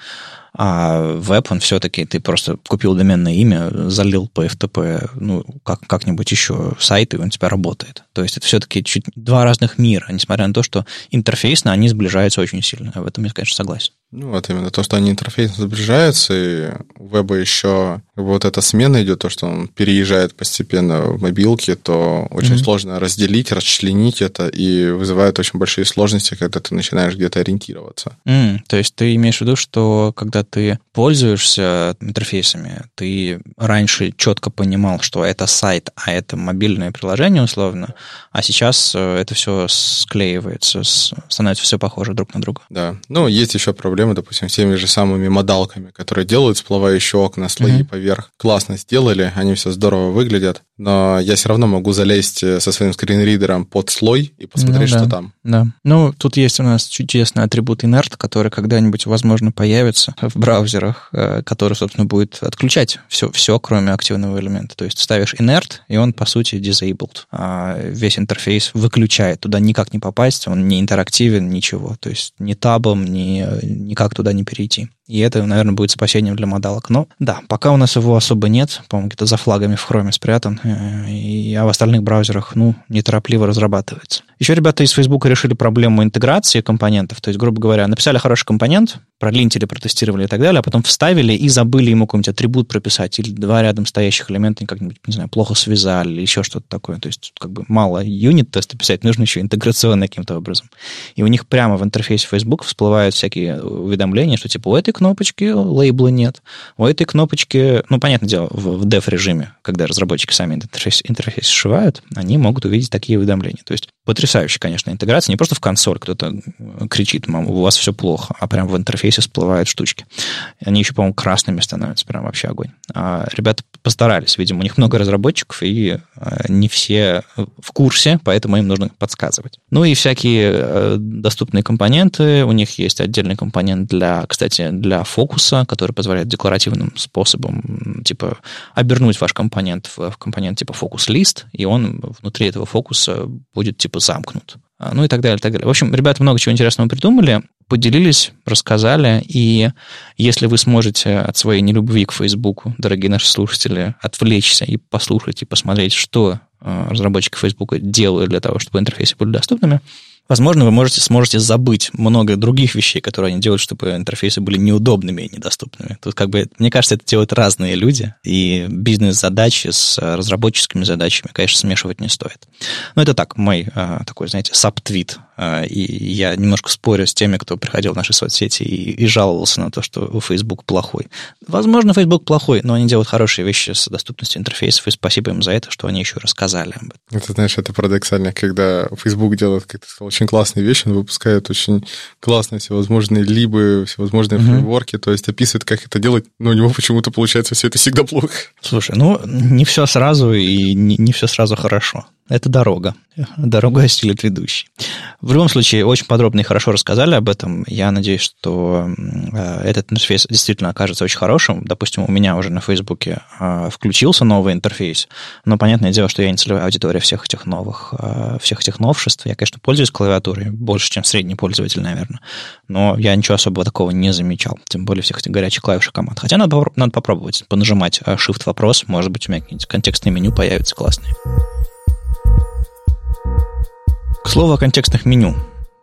Speaker 1: А веб, он все-таки, ты просто купил доменное имя, залил по FTP, ну, как, как-нибудь еще сайт, и он у тебя работает. То есть это все-таки чуть два разных мира, несмотря на то, что интерфейсно они сближаются очень сильно. В этом я, конечно, согласен.
Speaker 2: Ну, вот именно то, что они интерфейсно сближаются, и у веба еще вот эта смена идет, то, что он переезжает постепенно в мобилки, то очень mm-hmm. сложно разделить, расчленить это, и вызывает очень большие сложности, когда ты начинаешь где-то ориентироваться.
Speaker 1: Mm, то есть ты имеешь в виду, что когда ты пользуешься интерфейсами, ты раньше четко понимал, что это сайт, а это мобильное приложение условно, а сейчас э, это все склеивается, становится все похоже друг на друга.
Speaker 2: Да. Ну, есть еще проблемы, допустим, с теми же самыми модалками, которые делают всплывающие окна, слои mm-hmm. поверх. Классно сделали, они все здорово выглядят, но я все равно могу залезть э, со своим скринридером под слой и посмотреть,
Speaker 1: ну,
Speaker 2: что
Speaker 1: да.
Speaker 2: там.
Speaker 1: Да. Ну, тут есть у нас чудесный атрибут inert, который когда-нибудь, возможно, появится в браузерах, э, который, собственно, будет отключать все, все, кроме активного элемента. То есть ставишь inert, и он, по сути, disabled. А весь интерфейс выключает, туда никак не попасть, он не интерактивен, ничего. То есть ни табом, ни, никак туда не перейти. И это, наверное, будет спасением для модалок. Но да, пока у нас его особо нет, по-моему, где-то за флагами в хроме спрятан, э, и, а в остальных браузерах, ну, неторопливо разрабатывается. Еще ребята из Facebook решили проблему интеграции компонентов, то есть, грубо говоря, написали хороший компонент, пролинтили, протестировали и так далее, а потом вставили и забыли ему какой-нибудь атрибут прописать, или два рядом стоящих элемента как-нибудь, не знаю, плохо связали, или еще что-то такое. То есть, как бы мало юнит-теста писать, нужно еще интеграционно каким-то образом. И у них прямо в интерфейсе Facebook всплывают всякие уведомления, что типа у этой кнопочки лейбла нет, у этой кнопочки, ну, понятное дело, в, в dev-режиме, когда разработчики сами интерфейс, интерфейс сшивают, они могут увидеть такие уведомления. То есть потрясающая, конечно, интеграция. Не просто в консоль кто-то кричит, мам, у вас все плохо, а прям в интерфейсе всплывают штучки. Они еще, по-моему, красными становятся, прям вообще огонь. А ребята постарались, видимо, у них много разработчиков, и а, не все в курсе, поэтому им нужно подсказывать. Ну и всякие э, доступные компоненты. У них есть отдельный компонент для, кстати, для фокуса, который позволяет декларативным способом, типа, обернуть ваш компонент в компонент типа фокус-лист, и он внутри этого фокуса будет, типа, замкнут. А, ну и так далее, так далее. В общем, ребята много чего интересного придумали. поделились, рассказали, и если вы сможете от своей нелюбви к Фейсбуку, дорогие наши слушатели, отвлечься и послушать, и посмотреть, что э, разработчики Фейсбука делают для того, чтобы интерфейсы были доступными, Возможно, вы можете, сможете забыть много других вещей, которые они делают, чтобы интерфейсы были неудобными и недоступными. Тут как бы, мне кажется, это делают разные люди, и бизнес-задачи с разработческими задачами, конечно, смешивать не стоит. Но это так, мой а, такой, знаете, саб-твит и я немножко спорю с теми, кто приходил в наши соцсети и, и жаловался на то, что Facebook плохой. Возможно, Facebook плохой, но они делают хорошие вещи с доступностью интерфейсов, и спасибо им за это, что они еще рассказали об этом.
Speaker 2: Это, знаешь, это парадоксально, когда Facebook делает, как ты сказал, очень классные вещи, он выпускает очень классные всевозможные либо, всевозможные uh-huh. фреймворки, то есть описывает, как это делать, но у него почему-то получается все это всегда плохо.
Speaker 1: Слушай, ну, не все сразу и не, не все сразу хорошо. Это дорога. Дорога <laughs> осилит ведущий. В любом случае, очень подробно и хорошо рассказали об этом. Я надеюсь, что э, этот интерфейс действительно окажется очень хорошим. Допустим, у меня уже на Фейсбуке э, включился новый интерфейс, но понятное дело, что я не целевая аудитория всех этих новых, э, всех этих новшеств. Я, конечно, пользуюсь клавиатурой больше, чем средний пользователь, наверное, но я ничего особого такого не замечал, тем более всех этих горячих клавиш и команд. Хотя надо, надо попробовать, понажимать Shift-вопрос, может быть, у меня какие-нибудь контекстные меню появятся классные. К слову о контекстных меню.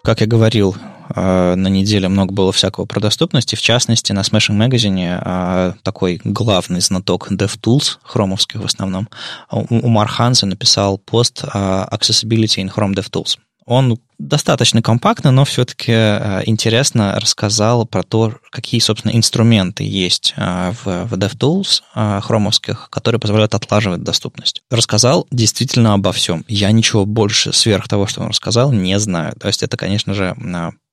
Speaker 1: Как я говорил, э, на неделе много было всякого про доступность, и в частности на Smashing Magazine э, такой главный знаток DevTools, хромовских в основном, Умар Ханзе написал пост Accessibility in Chrome DevTools. Он достаточно компактно, но все-таки э, интересно рассказал про то, какие, собственно, инструменты есть э, в, в DevTools э, хромовских, которые позволяют отлаживать доступность. Рассказал действительно обо всем. Я ничего больше сверх того, что он рассказал, не знаю. То есть это, конечно же,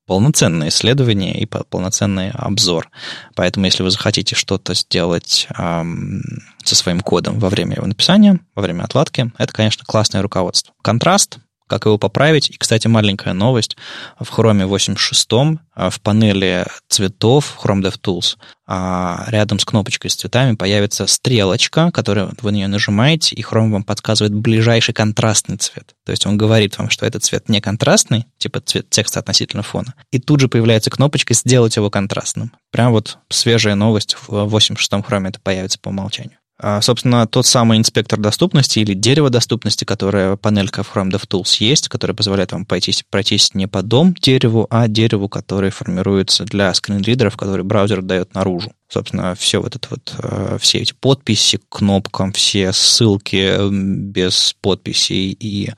Speaker 1: полноценное исследование и полноценный обзор. Поэтому, если вы захотите что-то сделать со своим кодом во время его написания, во время отладки, это, конечно, классное руководство. Контраст как его поправить. И, кстати, маленькая новость. В Chrome 86 а, в панели цветов Chrome DevTools а, рядом с кнопочкой с цветами появится стрелочка, которую вы на нее нажимаете, и Chrome вам подсказывает ближайший контрастный цвет. То есть он говорит вам, что этот цвет не контрастный, типа цвет текста относительно фона, и тут же появляется кнопочка «Сделать его контрастным». Прям вот свежая новость в 86-м Chrome это появится по умолчанию. А, собственно, тот самый инспектор доступности или дерево доступности, которое панелька в Chrome DevTools есть, которая позволяет вам пройтись, пройтись не по дом дереву, а дереву, которое формируется для скринридеров, который браузер дает наружу. Собственно, все вот это вот, э, все эти подписи к кнопкам, все ссылки без подписей и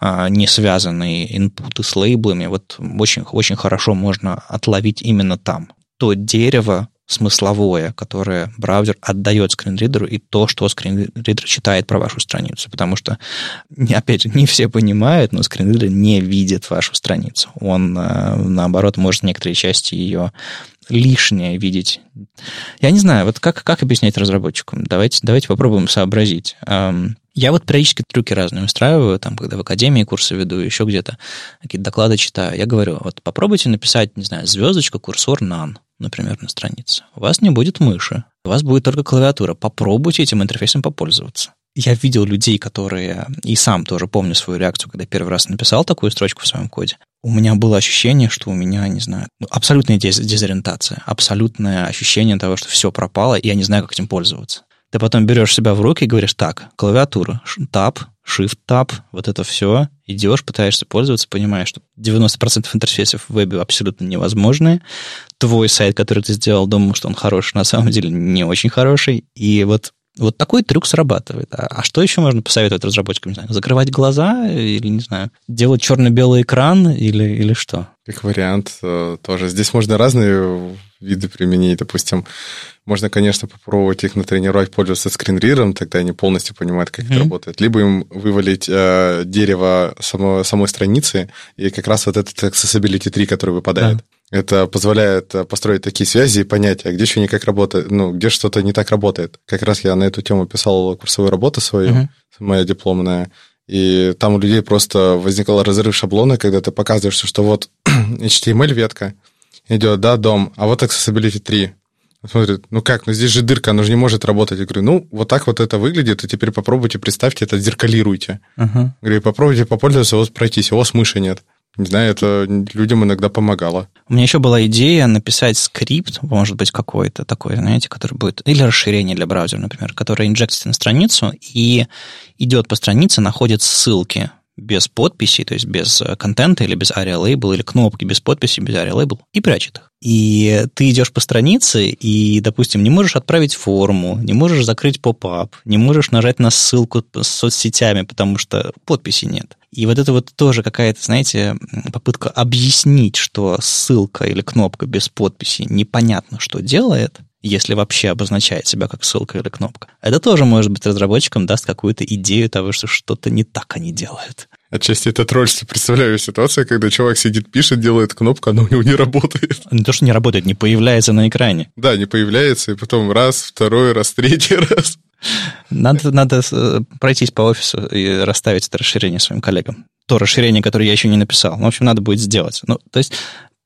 Speaker 1: а, не связанные инпуты с лейблами, вот очень, очень хорошо можно отловить именно там. То дерево, смысловое, которое браузер отдает скринридеру, и то, что скринридер читает про вашу страницу. Потому что, опять же, <laughs> не все понимают, но скринридер не видит вашу страницу. Он, э, наоборот, может некоторые части ее лишнее видеть. Я не знаю, вот как, как объяснять разработчикам? Давайте, давайте попробуем сообразить. Я вот периодически трюки разные устраиваю, там, когда в академии курсы веду, еще где-то какие-то доклады читаю. Я говорю, вот попробуйте написать, не знаю, звездочка, курсор, none например, на странице. У вас не будет мыши, у вас будет только клавиатура. Попробуйте этим интерфейсом попользоваться. Я видел людей, которые, и сам тоже помню свою реакцию, когда первый раз написал такую строчку в своем коде. У меня было ощущение, что у меня, не знаю, ну, абсолютная дез дезориентация, абсолютное ощущение того, что все пропало, и я не знаю, как этим пользоваться. Ты потом берешь себя в руки и говоришь, так, клавиатура, тап, Shift-Tab, вот это все, идешь, пытаешься пользоваться, понимаешь, что 90% интерфейсов в вебе абсолютно невозможны. Твой сайт, который ты сделал, думал, что он хороший, на самом деле не очень хороший. И вот вот такой трюк срабатывает. А, а что еще можно посоветовать разработчикам? Не знаю, закрывать глаза или, не знаю, делать черно-белый экран или, или что?
Speaker 2: Как вариант э, тоже. Здесь можно разные виды применить. Допустим, можно, конечно, попробовать их натренировать пользоваться скринридером, тогда они полностью понимают, как mm-hmm. это работает. Либо им вывалить э, дерево само, самой страницы, и как раз вот этот accessibility tree, который выпадает. Да. Это позволяет э, построить такие связи и понять, а где что не как работает, ну, где что-то не так работает. Как раз я на эту тему писал курсовую работу свою, uh-huh. моя дипломная, и там у людей просто возникал разрыв шаблона, когда ты показываешь, что вот <clears throat> HTML-ветка идет, да, дом, а вот Accessibility 3. Он смотрит, ну как, ну здесь же дырка, оно же не может работать. Я говорю, ну вот так вот это выглядит, и теперь попробуйте, представьте это, зеркалируйте. Uh-huh. Говорю, попробуйте попользоваться, вас пройтись, у вас мыши нет. Не знаю, это людям иногда помогало.
Speaker 1: У меня еще была идея написать скрипт, может быть, какой-то такой, знаете, который будет... Или расширение для браузера, например, которое инжектится на страницу и идет по странице, находит ссылки без подписи, то есть без э, контента или без ARIA Label, или кнопки без подписи, без ARIA Label, и прячет их. И ты идешь по странице, и, допустим, не можешь отправить форму, не можешь закрыть поп-ап, не можешь нажать на ссылку с соцсетями, потому что подписи нет. И вот это вот тоже какая-то, знаете, попытка объяснить, что ссылка или кнопка без подписи непонятно, что делает, если вообще обозначает себя как ссылка или кнопка. Это тоже, может быть, разработчикам даст какую-то идею того, что что-то не так они делают.
Speaker 2: Отчасти это тролльство. Представляю ситуацию, когда чувак сидит, пишет, делает кнопку, она у него не работает.
Speaker 1: Не то, что не работает, не появляется на экране.
Speaker 2: Да, не появляется, и потом раз, второй раз, третий <laughs> раз.
Speaker 1: Надо, надо э, пройтись по офису и расставить это расширение своим коллегам. То расширение, которое я еще не написал. Ну, в общем, надо будет сделать. Ну, то есть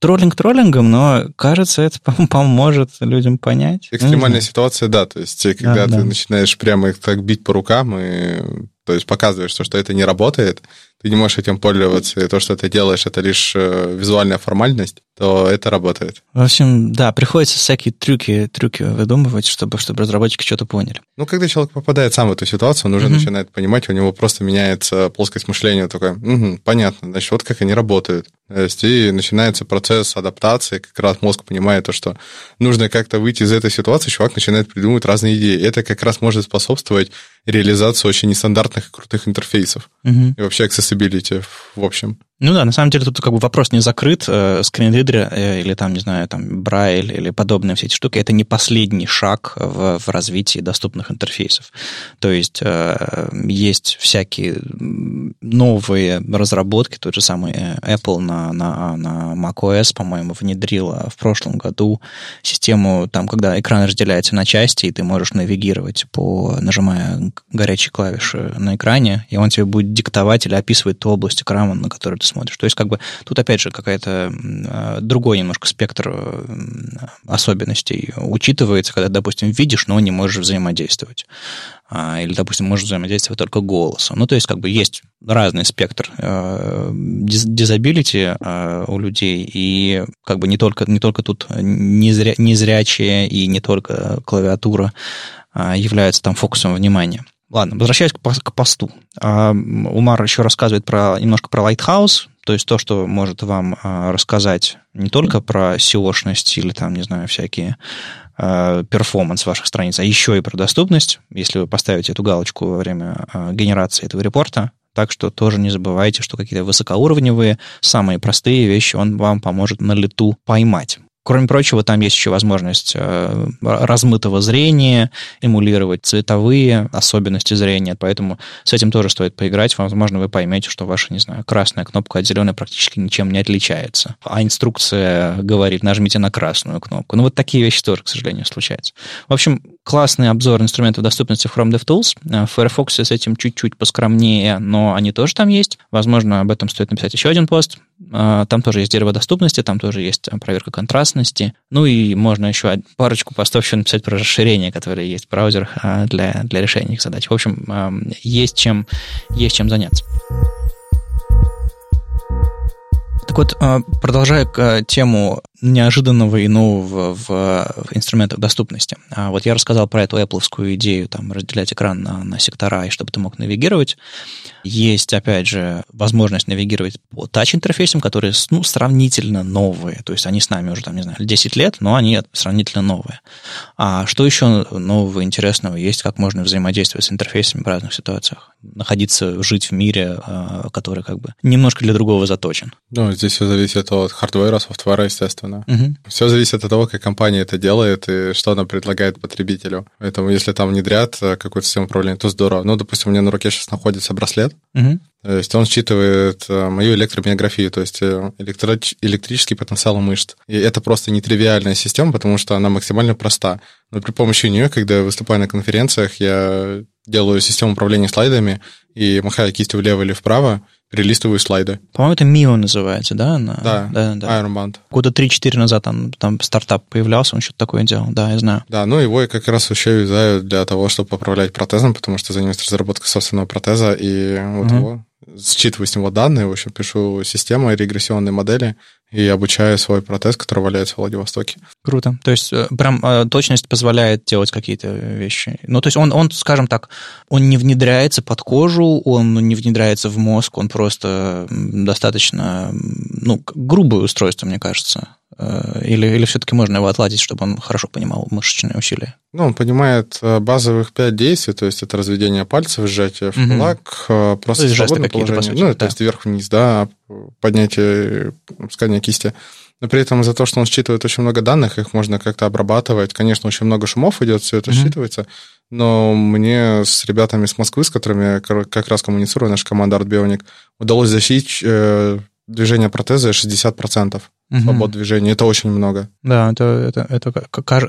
Speaker 1: троллинг троллингом, но кажется, это поможет людям понять.
Speaker 2: Экстремальная ситуация, да. То есть, когда да, ты да. начинаешь прямо их так бить по рукам и то есть показываешь, что, что это не работает, ты не можешь этим пользоваться, и то, что ты делаешь, это лишь э, визуальная формальность, то это работает.
Speaker 1: В общем, да, приходится всякие трюки, трюки выдумывать, чтобы, чтобы разработчики что-то поняли.
Speaker 2: Ну, когда человек попадает сам в эту ситуацию, он уже mm-hmm. начинает понимать, у него просто меняется плоскость мышления, такая, угу, понятно, значит, вот как они работают. То есть, и начинается процесс адаптации, как раз мозг понимает то, что нужно как-то выйти из этой ситуации, чувак начинает придумывать разные идеи. Это как раз может способствовать реализации очень нестандартных и крутых интерфейсов. Угу. И вообще accessibility в общем.
Speaker 1: Ну да, на самом деле тут как бы вопрос не закрыт. Э, скринридеры э, или там, не знаю, там Брайль или подобные все эти штуки, это не последний шаг в, в развитии доступных интерфейсов. То есть э, есть всякие новые разработки, тот же самый Apple на, на, на macOS, по-моему, внедрила в прошлом году систему, там, когда экран разделяется на части, и ты можешь навигировать по, нажимая горячие клавиши на экране, и он тебе будет диктовать или описывать ту область экрана, на которую ты смотришь. То есть, как бы, тут, опять же, какая-то а, другой немножко спектр особенностей учитывается, когда, допустим, видишь, но не можешь взаимодействовать. А, или, допустим, можешь взаимодействовать только голосом. Ну, то есть, как бы, есть разный спектр дизабилити а, у людей, и как бы не только, не только тут незря, незрячие и не только клавиатура являются там фокусом внимания. Ладно, возвращаясь к, посту. А, Умар еще рассказывает про, немножко про Lighthouse, то есть то, что может вам а, рассказать не только про SEO-шность или там, не знаю, всякие а, перформанс ваших страниц, а еще и про доступность, если вы поставите эту галочку во время генерации этого репорта. Так что тоже не забывайте, что какие-то высокоуровневые, самые простые вещи он вам поможет на лету поймать. Кроме прочего, там есть еще возможность э, размытого зрения, эмулировать цветовые особенности зрения, поэтому с этим тоже стоит поиграть. Возможно, вы поймете, что ваша, не знаю, красная кнопка от зеленой практически ничем не отличается. А инструкция говорит, нажмите на красную кнопку. Ну, вот такие вещи тоже, к сожалению, случаются. В общем, классный обзор инструментов доступности в Chrome DevTools. Э, в Firefox с этим чуть-чуть поскромнее, но они тоже там есть. Возможно, об этом стоит написать еще один пост. Э, там тоже есть дерево доступности, там тоже есть проверка контрастности. Ну и можно еще парочку постов еще написать про расширения, которые есть в браузерах э, для, для решения их задач. В общем, есть чем, есть чем заняться. Так вот, продолжая тему неожиданного и нового в, в инструментах доступности. А вот я рассказал про эту Apple идею, там, разделять экран на, на сектора, и чтобы ты мог навигировать. Есть, опять же, возможность навигировать по тач-интерфейсам, которые, ну, сравнительно новые. То есть они с нами уже, там, не знаю, 10 лет, но они сравнительно новые. А что еще нового, интересного есть, как можно взаимодействовать с интерфейсами в разных ситуациях? Находиться, жить в мире, а, который как бы немножко для другого заточен.
Speaker 2: Ну, здесь все зависит от хардвера, софтвера, естественно собственно. Угу. Все зависит от того, как компания это делает и что она предлагает потребителю. Поэтому если там внедрят э, какую-то систему управления, то здорово. Ну, допустим, у меня на руке сейчас находится браслет, угу. то есть он считывает э, мою электромиографию, то есть э, электро- электрический потенциал мышц. И это просто нетривиальная система, потому что она максимально проста. Но при помощи нее, когда я выступаю на конференциях, я делаю систему управления слайдами и махаю кистью влево или вправо, перелистываю слайды.
Speaker 1: По-моему, это Mio называется, да? Она,
Speaker 2: да, да, да. Ironband.
Speaker 1: Года 3-4 назад там, там стартап появлялся, он что-то такое делал, да, я знаю.
Speaker 2: Да, ну его я как раз еще юзаю для того, чтобы поправлять протезом, потому что занимаюсь разработкой собственного протеза, и вот угу. его считываю с него данные, в общем, пишу системы, регрессионные модели и обучаю свой протез, который валяется в Владивостоке.
Speaker 1: Круто. То есть э, прям э, точность позволяет делать какие-то вещи. Ну, то есть он, он, скажем так, он не внедряется под кожу, он не внедряется в мозг, он просто достаточно, ну, грубое устройство, мне кажется. Э, или, или все-таки можно его отладить, чтобы он хорошо понимал мышечные усилия?
Speaker 2: Ну, он понимает базовых пять действий, то есть это разведение пальцев, сжатие в кулак, угу. просто свободное положение. Сути, ну, да. то есть вверх-вниз, да, поднятие, опускание кисти. Но при этом за то, что он считывает очень много данных, их можно как-то обрабатывать. Конечно, очень много шумов идет, все это mm-hmm. считывается. Но мне с ребятами с Москвы, с которыми я как раз коммуницирую, наша команда Art Bionic, удалось защитить э, движение протеза 60% угу. свобод движения. Это очень много.
Speaker 1: Да, это, это, это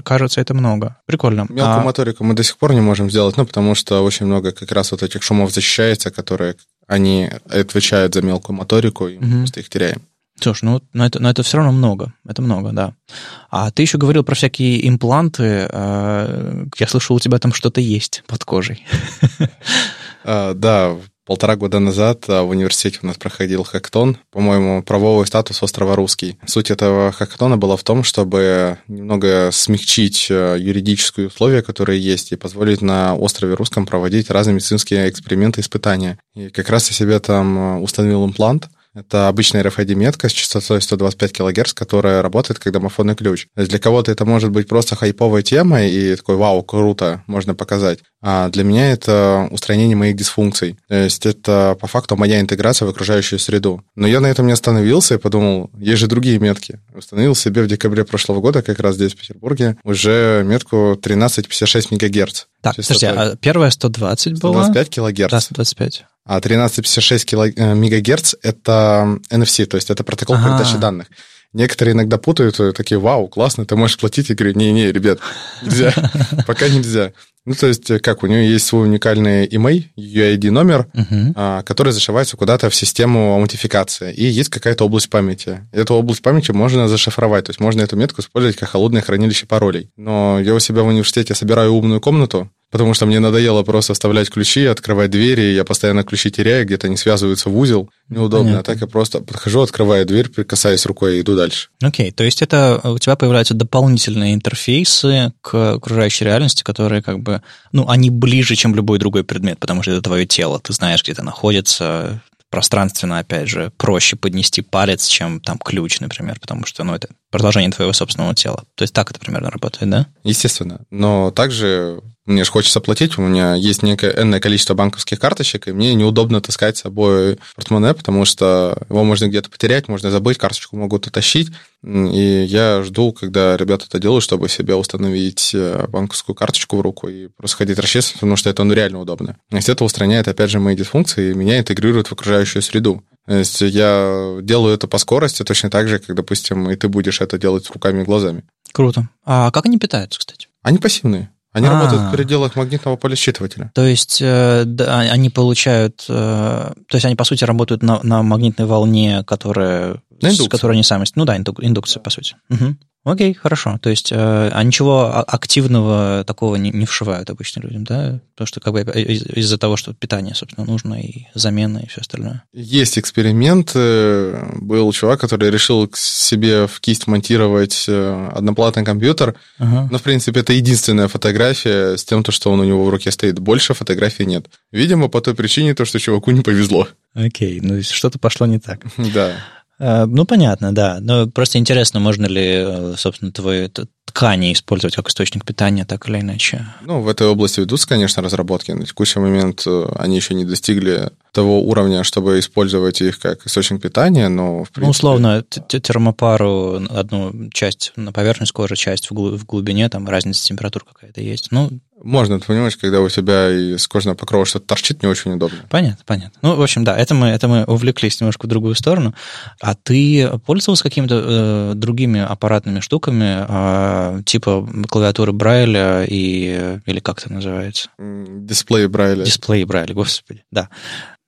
Speaker 1: кажется, это много. Прикольно.
Speaker 2: Мелкую а... моторику мы до сих пор не можем сделать, ну, потому что очень много как раз вот этих шумов защищается, которые они отвечают за мелкую моторику, и мы просто их теряем.
Speaker 1: Слушай, ну, но это, но это все равно много. Это много, да. А ты еще говорил про всякие импланты. А, я слышал, у тебя там что-то есть под кожей.
Speaker 2: А, да, полтора года назад а, в университете у нас проходил хактон, по-моему, правовой статус острова Русский. Суть этого хактона была в том, чтобы немного смягчить юридические условия, которые есть, и позволить на острове Русском проводить разные медицинские эксперименты, испытания. И как раз я себе там установил имплант, это обычная RFID-метка с частотой 125 кГц, которая работает как домофонный ключ. То есть для кого-то это может быть просто хайповой темой и такой, вау, круто, можно показать. А для меня это устранение моих дисфункций. То есть это по факту моя интеграция в окружающую среду. Но я на этом не остановился и подумал, есть же другие метки. Установил себе в декабре прошлого года, как раз здесь, в Петербурге, уже метку 1356 МГц.
Speaker 1: Так, подожди, а первая 120 была?
Speaker 2: 125 килогерц.
Speaker 1: Да, 125.
Speaker 2: А 1356 кило, э, мегагерц — это NFC, то есть это протокол ага. передачи данных. Некоторые иногда путают, э, такие, вау, классно, ты можешь платить. Я говорю, не-не, ребят, нельзя, <laughs> пока нельзя. Ну, то есть, э, как, у нее есть свой уникальный email, UID номер, uh-huh. который зашивается куда-то в систему аутентификации. И есть какая-то область памяти. Эту область памяти можно зашифровать, то есть можно эту метку использовать как холодное хранилище паролей. Но я у себя в университете собираю умную комнату, потому что мне надоело просто оставлять ключи, открывать двери, я постоянно ключи теряю, где-то они связываются в узел, неудобно. Понятно. А так я просто подхожу, открываю дверь, прикасаюсь рукой и иду дальше.
Speaker 1: Окей, okay, то есть это у тебя появляются дополнительные интерфейсы к окружающей реальности, которые как бы, ну, они ближе, чем любой другой предмет, потому что это твое тело, ты знаешь, где это находится, пространственно, опять же, проще поднести палец, чем там ключ, например, потому что, ну, это продолжение твоего собственного тела. То есть так это примерно работает, да?
Speaker 2: Естественно. Но также мне же хочется платить, у меня есть некое энное количество банковских карточек, и мне неудобно таскать с собой портмоне, потому что его можно где-то потерять, можно забыть, карточку могут утащить. И я жду, когда ребята это делают, чтобы себе установить э, банковскую карточку в руку и просто ходить расчесываться, потому что это ну, реально удобно. То есть это устраняет, опять же, мои дисфункции и меня интегрирует в окружающую среду. То есть я делаю это по скорости точно так же, как, допустим, и ты будешь это делать руками и глазами.
Speaker 1: Круто. А как они питаются, кстати?
Speaker 2: Они пассивные. Они а, работают в пределах магнитного поля считывателя.
Speaker 1: То есть э, да, они получают, э, то есть они по сути работают на, на магнитной волне, которая, на с которой они сами, ну да, индукция по сути. Угу. Окей, хорошо. То есть, э, а ничего активного такого не, не вшивают обычно людям, да? Потому что как бы из- из-за того, что питание, собственно, нужно, и замена, и все остальное.
Speaker 2: Есть эксперимент. Э, был чувак, который решил к себе в кисть монтировать э, одноплатный компьютер. Ага. Но, в принципе, это единственная фотография с тем, что он у него в руке стоит. Больше фотографий нет. Видимо, по той причине, то, что чуваку не повезло.
Speaker 1: Окей, ну что-то пошло не так. <laughs>
Speaker 2: Да.
Speaker 1: Э, ну, понятно, да. Но просто интересно, можно ли, э, собственно, твои ткани использовать как источник питания, так или иначе.
Speaker 2: Ну, в этой области ведутся, конечно, разработки. На текущий момент э, они еще не достигли того уровня, чтобы использовать их как источник питания, но, в
Speaker 1: принципе... Ну, условно, термопару, одну часть на поверхность кожи, часть в глубине, там разница температур какая-то есть. Ну,
Speaker 2: можно, ты понимаешь, когда у тебя из кожного покрова что-то торчит, не очень удобно.
Speaker 1: Понятно, понятно. Ну, в общем, да, это мы, это мы увлеклись немножко в другую сторону. А ты пользовался какими-то э, другими аппаратными штуками, э, типа клавиатуры Брайля и, или как это называется?
Speaker 2: Дисплей Брайля.
Speaker 1: Дисплей Брайля, господи, да.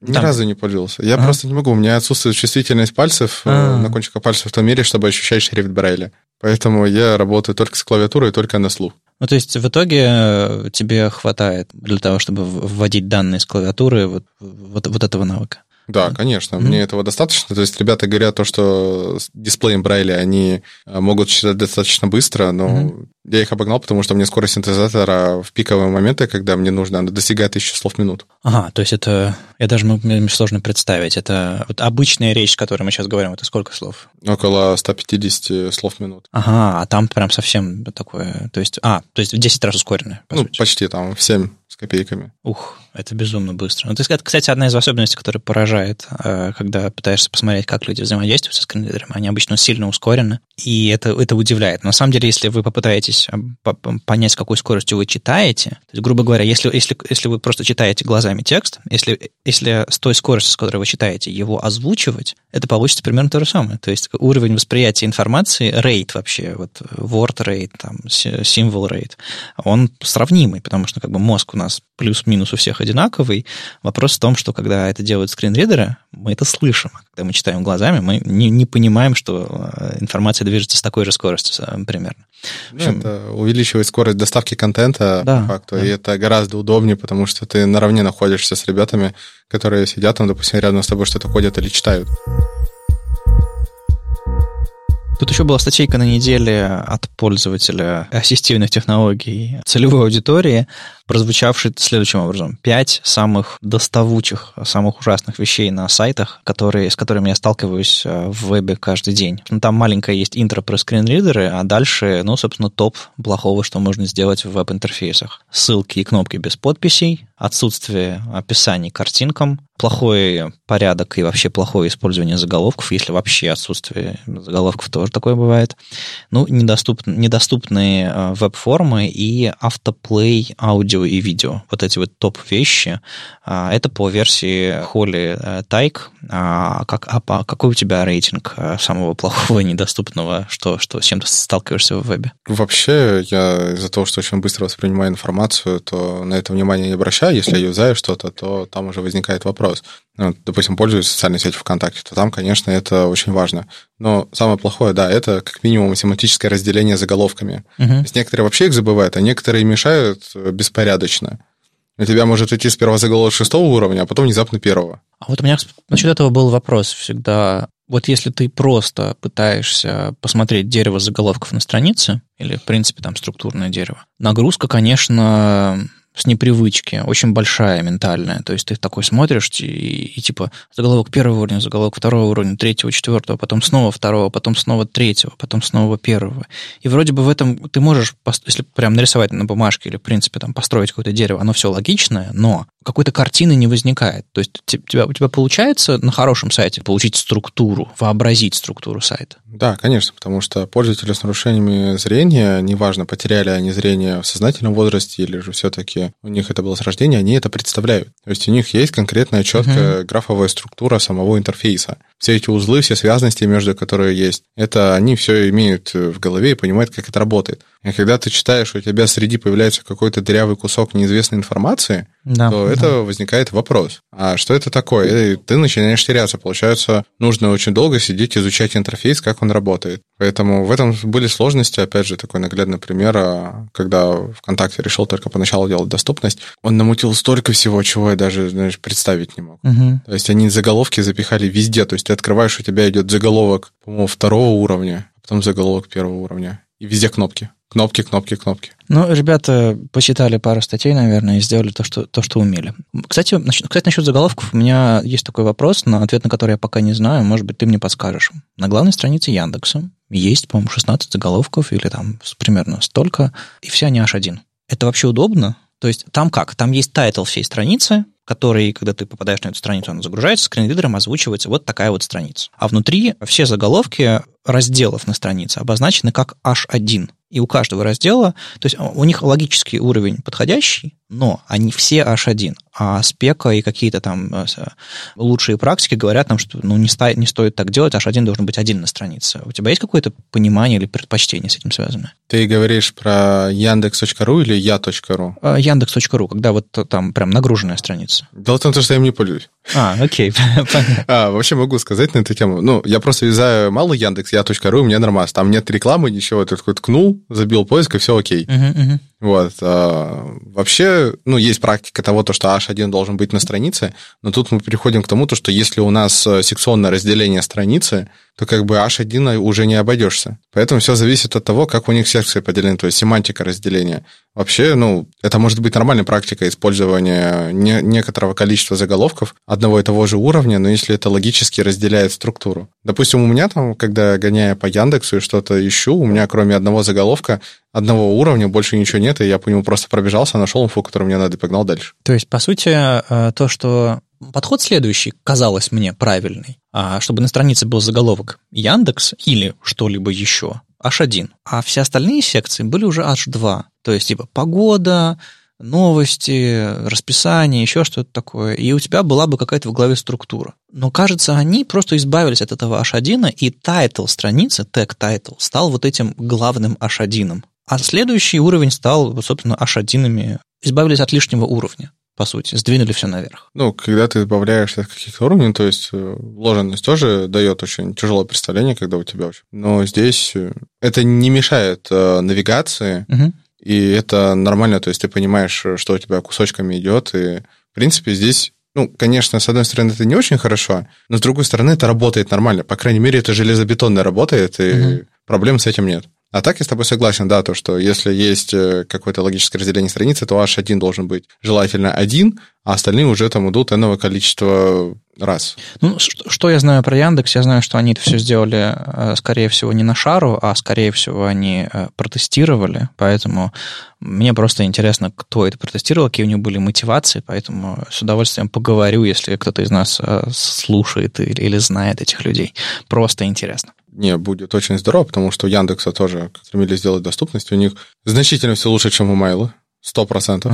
Speaker 2: Ни Там. разу не пользовался. Я а? просто не могу. У меня отсутствует чувствительность пальцев а. на кончиках пальцев в том мере, чтобы ощущать шрифт Брайля. Поэтому я работаю только с клавиатурой, только на слух.
Speaker 1: Ну, то есть в итоге э, тебе хватает для того, чтобы вводить данные с клавиатуры вот, вот, вот этого навыка?
Speaker 2: Да, конечно, mm-hmm. мне этого достаточно. То есть ребята говорят то, что с дисплеем Брайля они э, могут читать достаточно быстро, но mm-hmm. я их обогнал, потому что мне скорость синтезатора в пиковые моменты, когда мне нужно, она достигает тысячи слов в минуту.
Speaker 1: Ага, то есть это, я даже мне сложно представить, это вот обычная речь, с которой мы сейчас говорим, это сколько слов?
Speaker 2: Около 150 слов в минуту.
Speaker 1: Ага, а там прям совсем такое, то есть, а, то есть в 10 раз ускоренное,
Speaker 2: по ну, сути. почти там в 7 с копейками.
Speaker 1: Ух, это безумно быстро. Ну, это, кстати, одна из особенностей, которая поражает, э, когда пытаешься посмотреть, как люди взаимодействуют со скринридером. Они обычно сильно ускорены, и это, это удивляет. На самом деле, если вы попытаетесь э, понять, с какой скоростью вы читаете, то есть, грубо говоря, если, если, если вы просто читаете глазами текст, если, если с той скоростью, с которой вы читаете, его озвучивать, это получится примерно то же самое. То есть уровень восприятия информации, рейд вообще, вот word rate, там, symbol rate, он сравнимый, потому что как бы мозг у нас плюс-минус у всех одинаковый. Вопрос в том, что когда это делают скринридеры, мы это слышим. Когда мы читаем глазами, мы не, не понимаем, что э, информация движется с такой же скоростью примерно.
Speaker 2: Ну, общем, это увеличивает скорость доставки контента, да, по факту, да. и это гораздо удобнее, потому что ты наравне находишься с ребятами, которые сидят там, допустим, рядом с тобой что-то ходят или читают.
Speaker 1: Тут еще была статейка на неделе от пользователя ассистивных технологий целевой аудитории, прозвучавший следующим образом. Пять самых доставучих, самых ужасных вещей на сайтах, которые, с которыми я сталкиваюсь э, в вебе каждый день. Ну, там маленькое есть интро про скринридеры, а дальше, ну, собственно, топ плохого, что можно сделать в веб-интерфейсах. Ссылки и кнопки без подписей, отсутствие описаний картинкам, плохой порядок и вообще плохое использование заголовков, если вообще отсутствие заголовков тоже такое бывает. Ну, недоступ, недоступные э, веб-формы и автоплей аудио и видео. Вот эти вот топ-вещи. А, это по версии Холли э, Тайк. А, как, а какой у тебя рейтинг э, самого плохого недоступного, что, что с чем ты сталкиваешься в вебе?
Speaker 2: Вообще, я из-за того, что очень быстро воспринимаю информацию, то на это внимание не обращаю. Если я юзаю что-то, то там уже возникает вопрос. Ну, допустим, пользуюсь социальной сетью ВКонтакте, то там, конечно, это очень важно. Но самое плохое, да, это как минимум семантическое разделение заголовками. Угу. То есть некоторые вообще их забывают, а некоторые мешают э, беспорядочно. У тебя может идти сперва заголовок шестого уровня, а потом внезапно первого.
Speaker 1: А вот у меня насчет этого был вопрос всегда. Вот если ты просто пытаешься посмотреть дерево заголовков на странице, или, в принципе, там структурное дерево, нагрузка, конечно, с непривычки, очень большая ментальная. То есть ты такой смотришь и, и типа заголовок первого уровня, заголовок второго уровня, третьего, четвертого, потом снова второго, потом снова третьего, потом снова первого. И вроде бы в этом ты можешь, если прям нарисовать на бумажке или, в принципе, там построить какое-то дерево, оно все логичное, но какой-то картины не возникает. То есть тебя, у тебя получается на хорошем сайте получить структуру, вообразить структуру сайта?
Speaker 2: Да, конечно, потому что пользователи с нарушениями зрения, неважно, потеряли они зрение в сознательном возрасте или же все-таки у них это было с рождения, они это представляют. То есть у них есть конкретная четкая uh-huh. графовая структура самого интерфейса. Все эти узлы, все связанности между которые есть, это они все имеют в голове и понимают, как это работает. И когда ты читаешь, у тебя среди появляется какой-то дырявый кусок неизвестной информации, да, то да. это возникает вопрос. А что это такое? И ты начинаешь теряться. Получается, нужно очень долго сидеть, изучать интерфейс, как он работает. Поэтому в этом были сложности. Опять же, такой наглядный пример, а, когда ВКонтакте решил только поначалу делать доступность, он намутил столько всего, чего я даже знаешь, представить не мог. Угу. То есть они заголовки запихали везде. То есть ты открываешь, у тебя идет заголовок, по-моему, второго уровня, а потом заголовок первого уровня. И везде кнопки. Кнопки, кнопки, кнопки.
Speaker 1: Ну, ребята почитали пару статей, наверное, и сделали то, что, то, что умели. Кстати, насчет, кстати, насчет заголовков у меня есть такой вопрос, но ответ на который я пока не знаю. Может быть, ты мне подскажешь. На главной странице Яндекса есть, по-моему, 16 заголовков или там примерно столько, и все они H1. Это вообще удобно? То есть там как? Там есть title всей страницы, который, когда ты попадаешь на эту страницу, она загружается, screen reader ом озвучивается вот такая вот страница. А внутри все заголовки разделов на странице обозначены как H1 и у каждого раздела, то есть у них логический уровень подходящий, но они все H1. А спека и какие-то там э, лучшие практики говорят нам, что ну, не, ста- не стоит так делать, H1 должен быть один на странице. У тебя есть какое-то понимание или предпочтение с этим связано?
Speaker 2: Ты говоришь про Яндекс.ру или Я.ру?
Speaker 1: Э, Яндекс.ру, когда вот там прям нагруженная страница.
Speaker 2: Дело в том, что я им не пользуюсь.
Speaker 1: А, окей, <laughs>
Speaker 2: А, вообще могу сказать на эту тему. Ну, я просто вязаю мало Яндекс, Я.ру, мне нормально. Там нет рекламы, ничего. Ты такой ткнул, забил поиск, и все окей. Вот. А, вообще, ну, есть практика того, то, что H1 должен быть на странице, но тут мы переходим к тому, то, что если у нас э, секционное разделение страницы, то как бы H1 уже не обойдешься. Поэтому все зависит от того, как у них секции поделены, то есть семантика разделения. Вообще, ну, это может быть нормальной практикой использования не, некоторого количества заголовков одного и того же уровня, но если это логически разделяет структуру. Допустим, у меня там, когда гоняя по Яндексу и что-то ищу, у меня кроме одного заголовка, одного уровня больше ничего нет, и я по нему просто пробежался, нашел инфу, которую мне надо, и погнал дальше.
Speaker 1: То есть, по сути, э, то, что подход следующий казалось мне правильный, а чтобы на странице был заголовок Яндекс или что-либо еще, H1, а все остальные секции были уже H2. То есть, типа, погода, новости, расписание, еще что-то такое, и у тебя была бы какая-то в голове структура. Но, кажется, они просто избавились от этого H1, и title страницы, тег title, стал вот этим главным H1. А следующий уровень стал, собственно, H1. Избавились от лишнего уровня по сути, сдвинули все наверх.
Speaker 2: Ну, когда ты избавляешься от каких-то уровней, то есть э, вложенность тоже дает очень тяжелое представление, когда у тебя вообще. Но здесь э, это не мешает э, навигации, угу. и это нормально, то есть ты понимаешь, что у тебя кусочками идет, и, в принципе, здесь ну, конечно, с одной стороны, это не очень хорошо, но с другой стороны, это работает нормально. По крайней мере, это железобетонно работает, и угу. проблем с этим нет. А так я с тобой согласен, да, то, что если есть э, какое-то логическое разделение страницы, то H1 должен быть желательно один, а остальные уже там идут иного количества раз.
Speaker 1: Ну, что я знаю про Яндекс? Я знаю, что они это все сделали, э, скорее всего, не на шару, а скорее всего, они э, протестировали, поэтому мне просто интересно, кто это протестировал, какие у них были мотивации, поэтому с удовольствием поговорю, если кто-то из нас слушает или, или знает этих людей. Просто интересно.
Speaker 2: Не, будет очень здорово, потому что у Яндекса тоже стремились сделать доступность. У них значительно все лучше, чем у Майла. Сто процентов.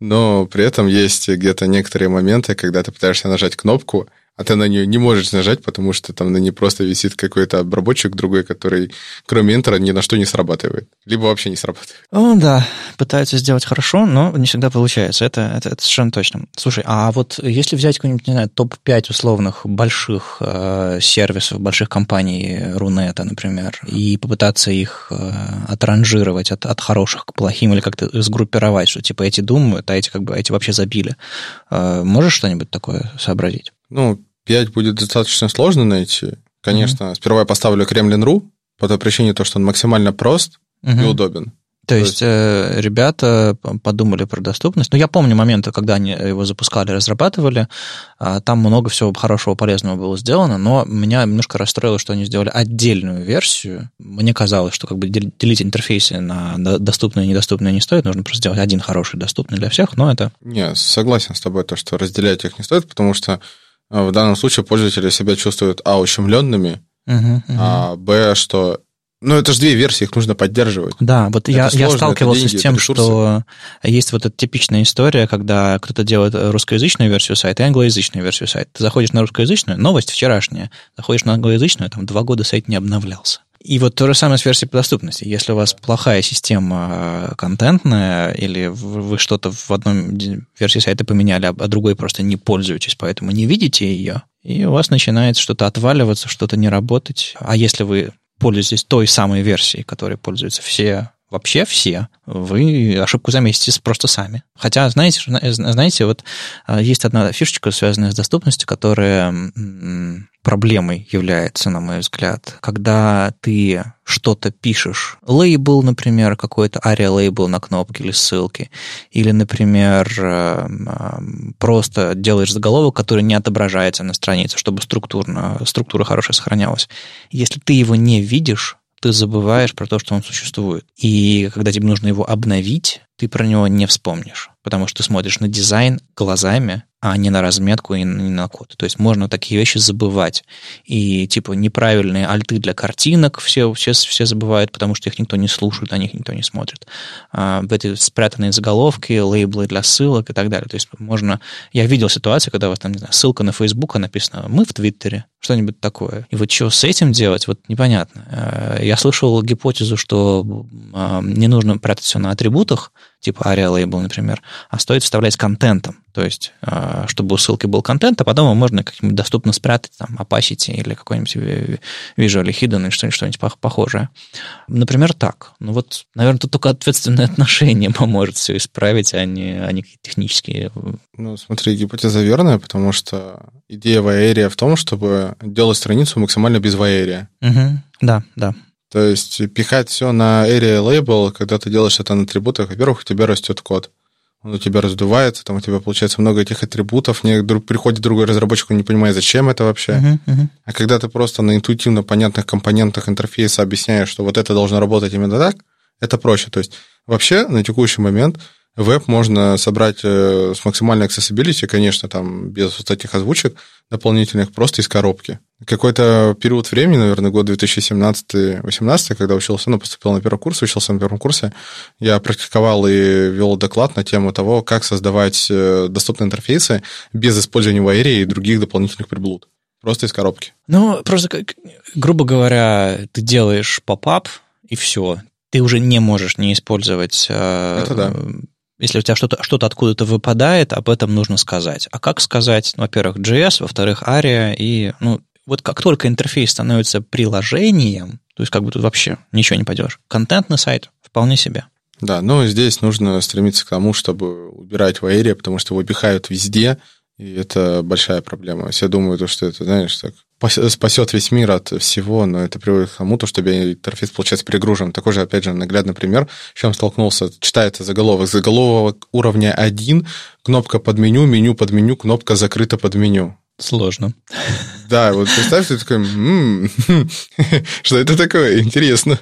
Speaker 2: Но при этом есть где-то некоторые моменты, когда ты пытаешься нажать кнопку, а ты на нее не можешь нажать, потому что там на ней просто висит какой-то обработчик другой, который кроме Enter ни на что не срабатывает. Либо вообще не срабатывает.
Speaker 1: Ну да, пытаются сделать хорошо, но не всегда получается. Это, это, это совершенно точно. Слушай, а вот если взять какой-нибудь, не знаю, топ-5 условных больших э, сервисов, больших компаний Рунета, например, и попытаться их э, отранжировать от, от хороших к плохим или как-то сгруппировать, что типа эти думают, а эти как бы эти вообще забили. Э, можешь что-нибудь такое сообразить?
Speaker 2: Ну, 5 будет достаточно сложно найти. Конечно, mm-hmm. сперва я поставлю Kremlin.ru, по той причине, то, что он максимально прост mm-hmm. и удобен.
Speaker 1: То, то есть, есть э, ребята подумали про доступность. Ну, я помню моменты, когда они его запускали, разрабатывали. А, там много всего хорошего, полезного было сделано, но меня немножко расстроило, что они сделали отдельную версию. Мне казалось, что как бы делить интерфейсы на доступные и недоступные не стоит, нужно просто сделать один хороший, доступный для всех, но это...
Speaker 2: Не, согласен с тобой, то, что разделять их не стоит, потому что в данном случае пользователи себя чувствуют, а, ущемленными, uh-huh, uh-huh. а, б, что ну, это же две версии, их нужно поддерживать.
Speaker 1: Да, вот я, сложно, я сталкивался деньги, с тем, что есть вот эта типичная история, когда кто-то делает русскоязычную версию сайта и англоязычную версию сайта. Ты заходишь на русскоязычную, новость вчерашняя, заходишь на англоязычную, там два года сайт не обновлялся. И вот то же самое с версией по доступности. Если у вас плохая система э, контентная, или вы что-то в одной версии сайта поменяли, а другой просто не пользуетесь, поэтому не видите ее, и у вас начинает что-то отваливаться, что-то не работать. А если вы пользуетесь той самой версией, которой пользуются все вообще все, вы ошибку заметите просто сами. Хотя, знаете, знаете, вот э, есть одна фишечка, связанная с доступностью, которая проблемой является, на мой взгляд, когда ты что-то пишешь, лейбл, например, какой-то ария лейбл на кнопке или ссылки, или, например, э, просто делаешь заголовок, который не отображается на странице, чтобы структурно, структура хорошая сохранялась. Если ты его не видишь, ты забываешь про то, что он существует. И когда тебе нужно его обновить, ты про него не вспомнишь, потому что ты смотришь на дизайн глазами, а не на разметку и не на код. То есть можно такие вещи забывать. И типа неправильные альты для картинок все, все, все забывают, потому что их никто не слушает, на них никто не смотрит. А, эти спрятанные заголовки, лейблы для ссылок и так далее. То есть можно... Я видел ситуацию, когда у вас там, не знаю, ссылка на Facebook, а написано «Мы в Твиттере», что-нибудь такое. И вот что с этим делать, вот непонятно. А, я слышал гипотезу, что а, не нужно прятать все на атрибутах, типа ARIA Label, например, а стоит вставлять контентом. То есть, э, чтобы у ссылки был контент, а потом его можно как-нибудь доступно спрятать, там, Opacity или какой-нибудь Visual Hidden или что-нибудь похожее. Например, так. Ну вот, наверное, тут только ответственное <laughs> отношение поможет все исправить, а не, а не технические.
Speaker 2: Ну, смотри, гипотеза верная, потому что идея Ваерия в том, чтобы делать страницу максимально без Ваерия.
Speaker 1: Угу. Да, да.
Speaker 2: То есть пихать все на area label, когда ты делаешь это на атрибутах, во-первых, у тебя растет код он у тебя раздувается, там у тебя получается много этих атрибутов, не, приходит другой разработчик, он не понимает, зачем это вообще. Uh-huh, uh-huh. А когда ты просто на интуитивно понятных компонентах интерфейса объясняешь, что вот это должно работать именно так, это проще. То есть вообще на текущий момент Веб можно собрать э, с максимальной accessibility, конечно, там без вот этих озвучек дополнительных, просто из коробки. Какой-то период времени, наверное, год 2017-2018, когда учился, ну, поступил на первый курс, учился на первом курсе, я практиковал и вел доклад на тему того, как создавать э, доступные интерфейсы без использования Wire и других дополнительных приблуд. Просто из коробки.
Speaker 1: Ну, просто, грубо говоря, ты делаешь поп-ап, и все. Ты уже не можешь не использовать э,
Speaker 2: да
Speaker 1: если у тебя что-то что откуда-то выпадает, об этом нужно сказать. А как сказать? Ну, во-первых, JS, во-вторых, ARIA, и, ну, вот как только интерфейс становится приложением, то есть как бы тут вообще ничего не пойдешь. Контентный сайт вполне себе.
Speaker 2: Да, но здесь нужно стремиться к тому, чтобы убирать в потому что его пихают везде, и это большая проблема. Все думают, что это, знаешь, так спасет весь мир от всего, но это приводит к тому, что интерфейс получается перегружен. Такой же, опять же, наглядный пример, с чем столкнулся. Читается заголовок. Заголовок уровня 1, кнопка под меню, меню под меню, кнопка закрыта под меню.
Speaker 1: Сложно. <laughs>
Speaker 2: Да, вот представь, ты такой, <laughs> что это такое? Интересно.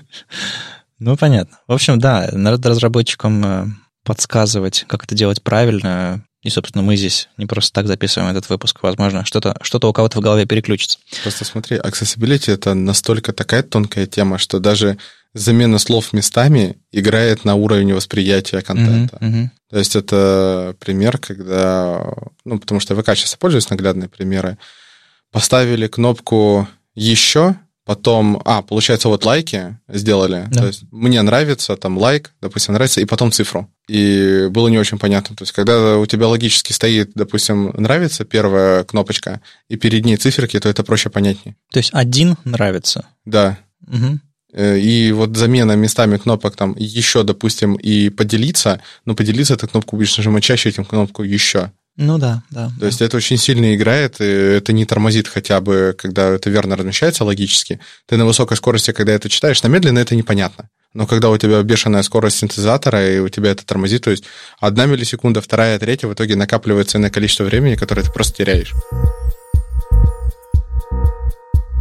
Speaker 1: Ну, понятно. В общем, да, надо разработчикам э, подсказывать, как это делать правильно, и, собственно, мы здесь не просто так записываем этот выпуск. Возможно, что-то что у кого-то в голове переключится.
Speaker 2: Просто смотри, accessibility — это настолько такая тонкая тема, что даже замена слов местами играет на уровне восприятия контента. Mm-hmm, mm-hmm. То есть это пример, когда... Ну, потому что ВК сейчас пользуюсь наглядные примеры. Поставили кнопку «Еще», Потом, а, получается, вот лайки сделали. Да. То есть мне нравится, там лайк, допустим, нравится, и потом цифру. И было не очень понятно. То есть, когда у тебя логически стоит, допустим, нравится первая кнопочка, и перед ней циферки, то это проще понятнее.
Speaker 1: То есть один нравится.
Speaker 2: Да. Угу. И вот замена местами кнопок там еще, допустим, и поделиться, но поделиться эту кнопку будешь нажимать чаще, этим кнопку еще.
Speaker 1: Ну да, да. То
Speaker 2: да. есть это очень сильно играет, и это не тормозит хотя бы, когда это верно размещается логически. Ты на высокой скорости, когда это читаешь, на медленно это непонятно. Но когда у тебя бешеная скорость синтезатора, и у тебя это тормозит, то есть одна миллисекунда, вторая, третья, в итоге накапливается на количество времени, которое ты просто теряешь.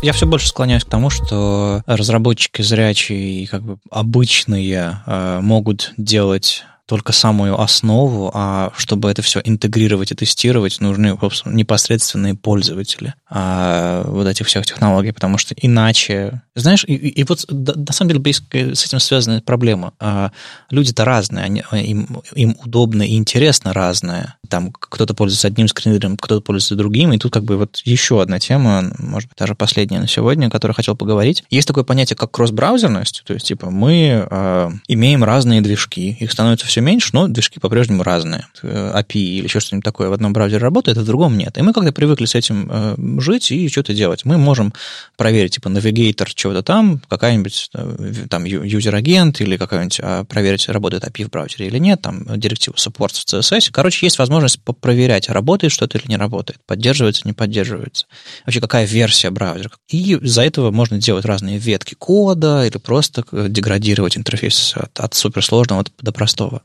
Speaker 1: Я все больше склоняюсь к тому, что разработчики зрячие и как бы обычные э, могут делать только самую основу, а чтобы это все интегрировать и тестировать, нужны непосредственные пользователи а, вот этих всех технологий, потому что иначе... Знаешь, и, и вот на самом деле с этим связана проблема. А, люди-то разные, они, им, им удобно и интересно разное. Там кто-то пользуется одним скринридером, кто-то пользуется другим, и тут как бы вот еще одна тема, может быть, даже последняя на сегодня, о которой хотел поговорить. Есть такое понятие, как кросс-браузерность, то есть, типа, мы э, имеем разные движки, их становится все меньше, но движки по-прежнему разные. API или еще что-нибудь такое в одном браузере работает, а в другом нет. И мы как-то привыкли с этим э, жить и что-то делать. Мы можем проверить, типа, навигатор чего-то там, какая-нибудь э, там user agent или какая-нибудь а, проверить, работает API в браузере или нет, там директиву support в CSS. Короче, есть возможность проверять, работает что-то или не работает, поддерживается, не поддерживается. Вообще, какая версия браузера. И из-за этого можно делать разные ветки кода или просто э, деградировать интерфейс от, от суперсложного до простого.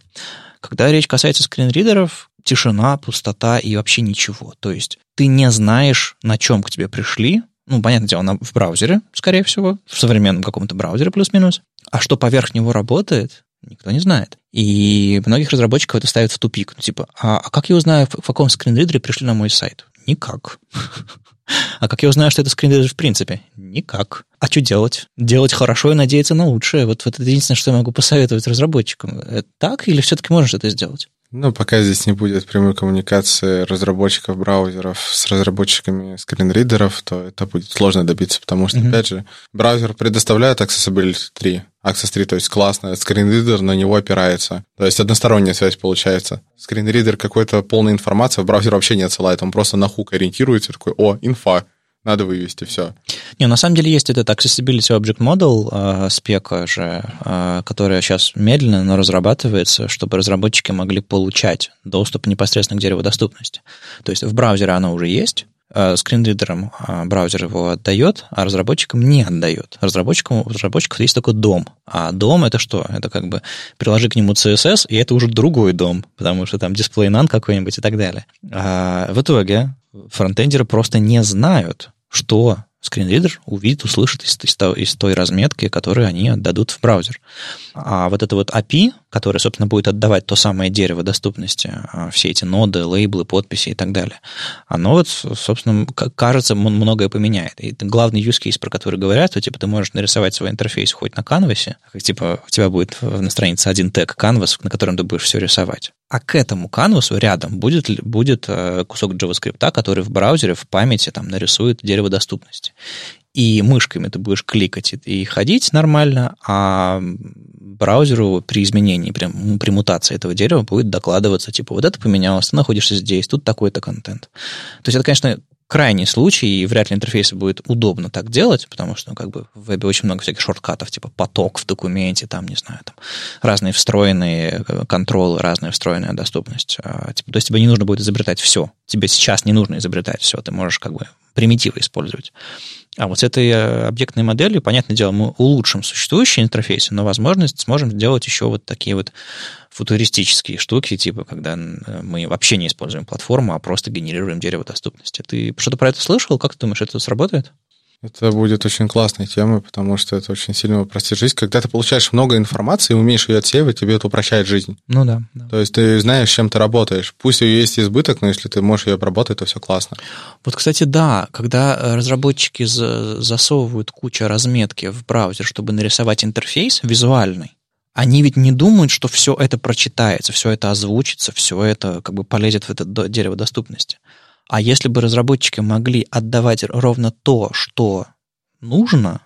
Speaker 1: Когда речь касается screen reader ов, тишина, пустота и вообще ничего. То есть ты не знаешь, на чем к тебе пришли. Ну, понятное дело, в браузере, скорее всего, в современном каком-то браузере плюс-минус. А что поверх него работает, никто не знает. И многих разработчиков это ставит в тупик. Типа, а, а как я узнаю, в каком скринридере пришли на мой сайт? Никак. <laughs> А как я узнаю, что это скринридер в принципе? Никак. А что делать? Делать хорошо и надеяться на лучшее. Вот, вот это единственное, что я могу посоветовать разработчикам. Это так или все-таки можно что-то сделать?
Speaker 2: Ну, пока здесь не будет прямой коммуникации разработчиков браузеров с разработчиками скринридеров, то это будет сложно добиться, потому что, mm-hmm. опять же, браузер предоставляет Accessibility 3, Access 3, то есть классно, скринридер на него опирается. То есть односторонняя связь получается. Скринридер какой-то полной информации в браузер вообще не отсылает, он просто на хук ориентируется, такой, о, инфа, надо вывести все.
Speaker 1: Не, на самом деле есть этот Accessibility Object Model э, спека же, э, которая сейчас медленно, но разрабатывается, чтобы разработчики могли получать доступ непосредственно к дереву доступности. То есть в браузере оно уже есть, э, скринридером э, браузер его отдает, а разработчикам не отдает. Разработчикам, у разработчиков есть такой дом. А дом это что? Это как бы приложи к нему CSS, и это уже другой дом, потому что там дисплей none какой-нибудь и так далее. А в итоге фронтендеры просто не знают, что скринридер увидит, услышит из, из, из той разметки, которую они отдадут в браузер. А вот это вот API, которое, собственно, будет отдавать то самое дерево доступности, а, все эти ноды, лейблы, подписи и так далее, оно вот, собственно, кажется, многое поменяет. И главный use case, про который говорят, то типа ты можешь нарисовать свой интерфейс хоть на канвасе, типа у тебя будет на странице один тег canvas, на котором ты будешь все рисовать. А к этому канвасу рядом будет, будет э, кусок JavaScript, который в браузере, в памяти там нарисует дерево доступности. И мышками ты будешь кликать и ходить нормально, а браузеру при изменении, при, при мутации этого дерева будет докладываться, типа, вот это поменялось, ты находишься здесь, тут такой-то контент. То есть это, конечно, крайний случай, и вряд ли интерфейсу будет удобно так делать, потому что, ну, как бы, в вебе очень много всяких шорткатов, типа поток в документе, там, не знаю, там, разные встроенные э, контролы, разная встроенная доступность. А, типа, то есть тебе не нужно будет изобретать все. Тебе сейчас не нужно изобретать все, ты можешь, как бы, примитивы использовать. А вот с этой э, объектной моделью, понятное дело, мы улучшим существующие интерфейсы, но, возможно, сможем сделать еще вот такие вот футуристические штуки, типа, когда мы вообще не используем платформу, а просто генерируем дерево доступности. Ты что-то про это слышал? Как ты думаешь, это сработает?
Speaker 2: Это будет очень классной темой, потому что это очень сильно упростит жизнь. Когда ты получаешь много информации и умеешь ее отсеивать, тебе это упрощает жизнь.
Speaker 1: Ну да, да.
Speaker 2: То есть ты знаешь, чем ты работаешь. Пусть ее есть избыток, но если ты можешь ее обработать, то все классно.
Speaker 1: Вот, кстати, да, когда разработчики засовывают кучу разметки в браузер, чтобы нарисовать интерфейс визуальный, они ведь не думают, что все это прочитается, все это озвучится, все это как бы полезет в это дерево доступности. А если бы разработчики могли отдавать ровно то, что нужно,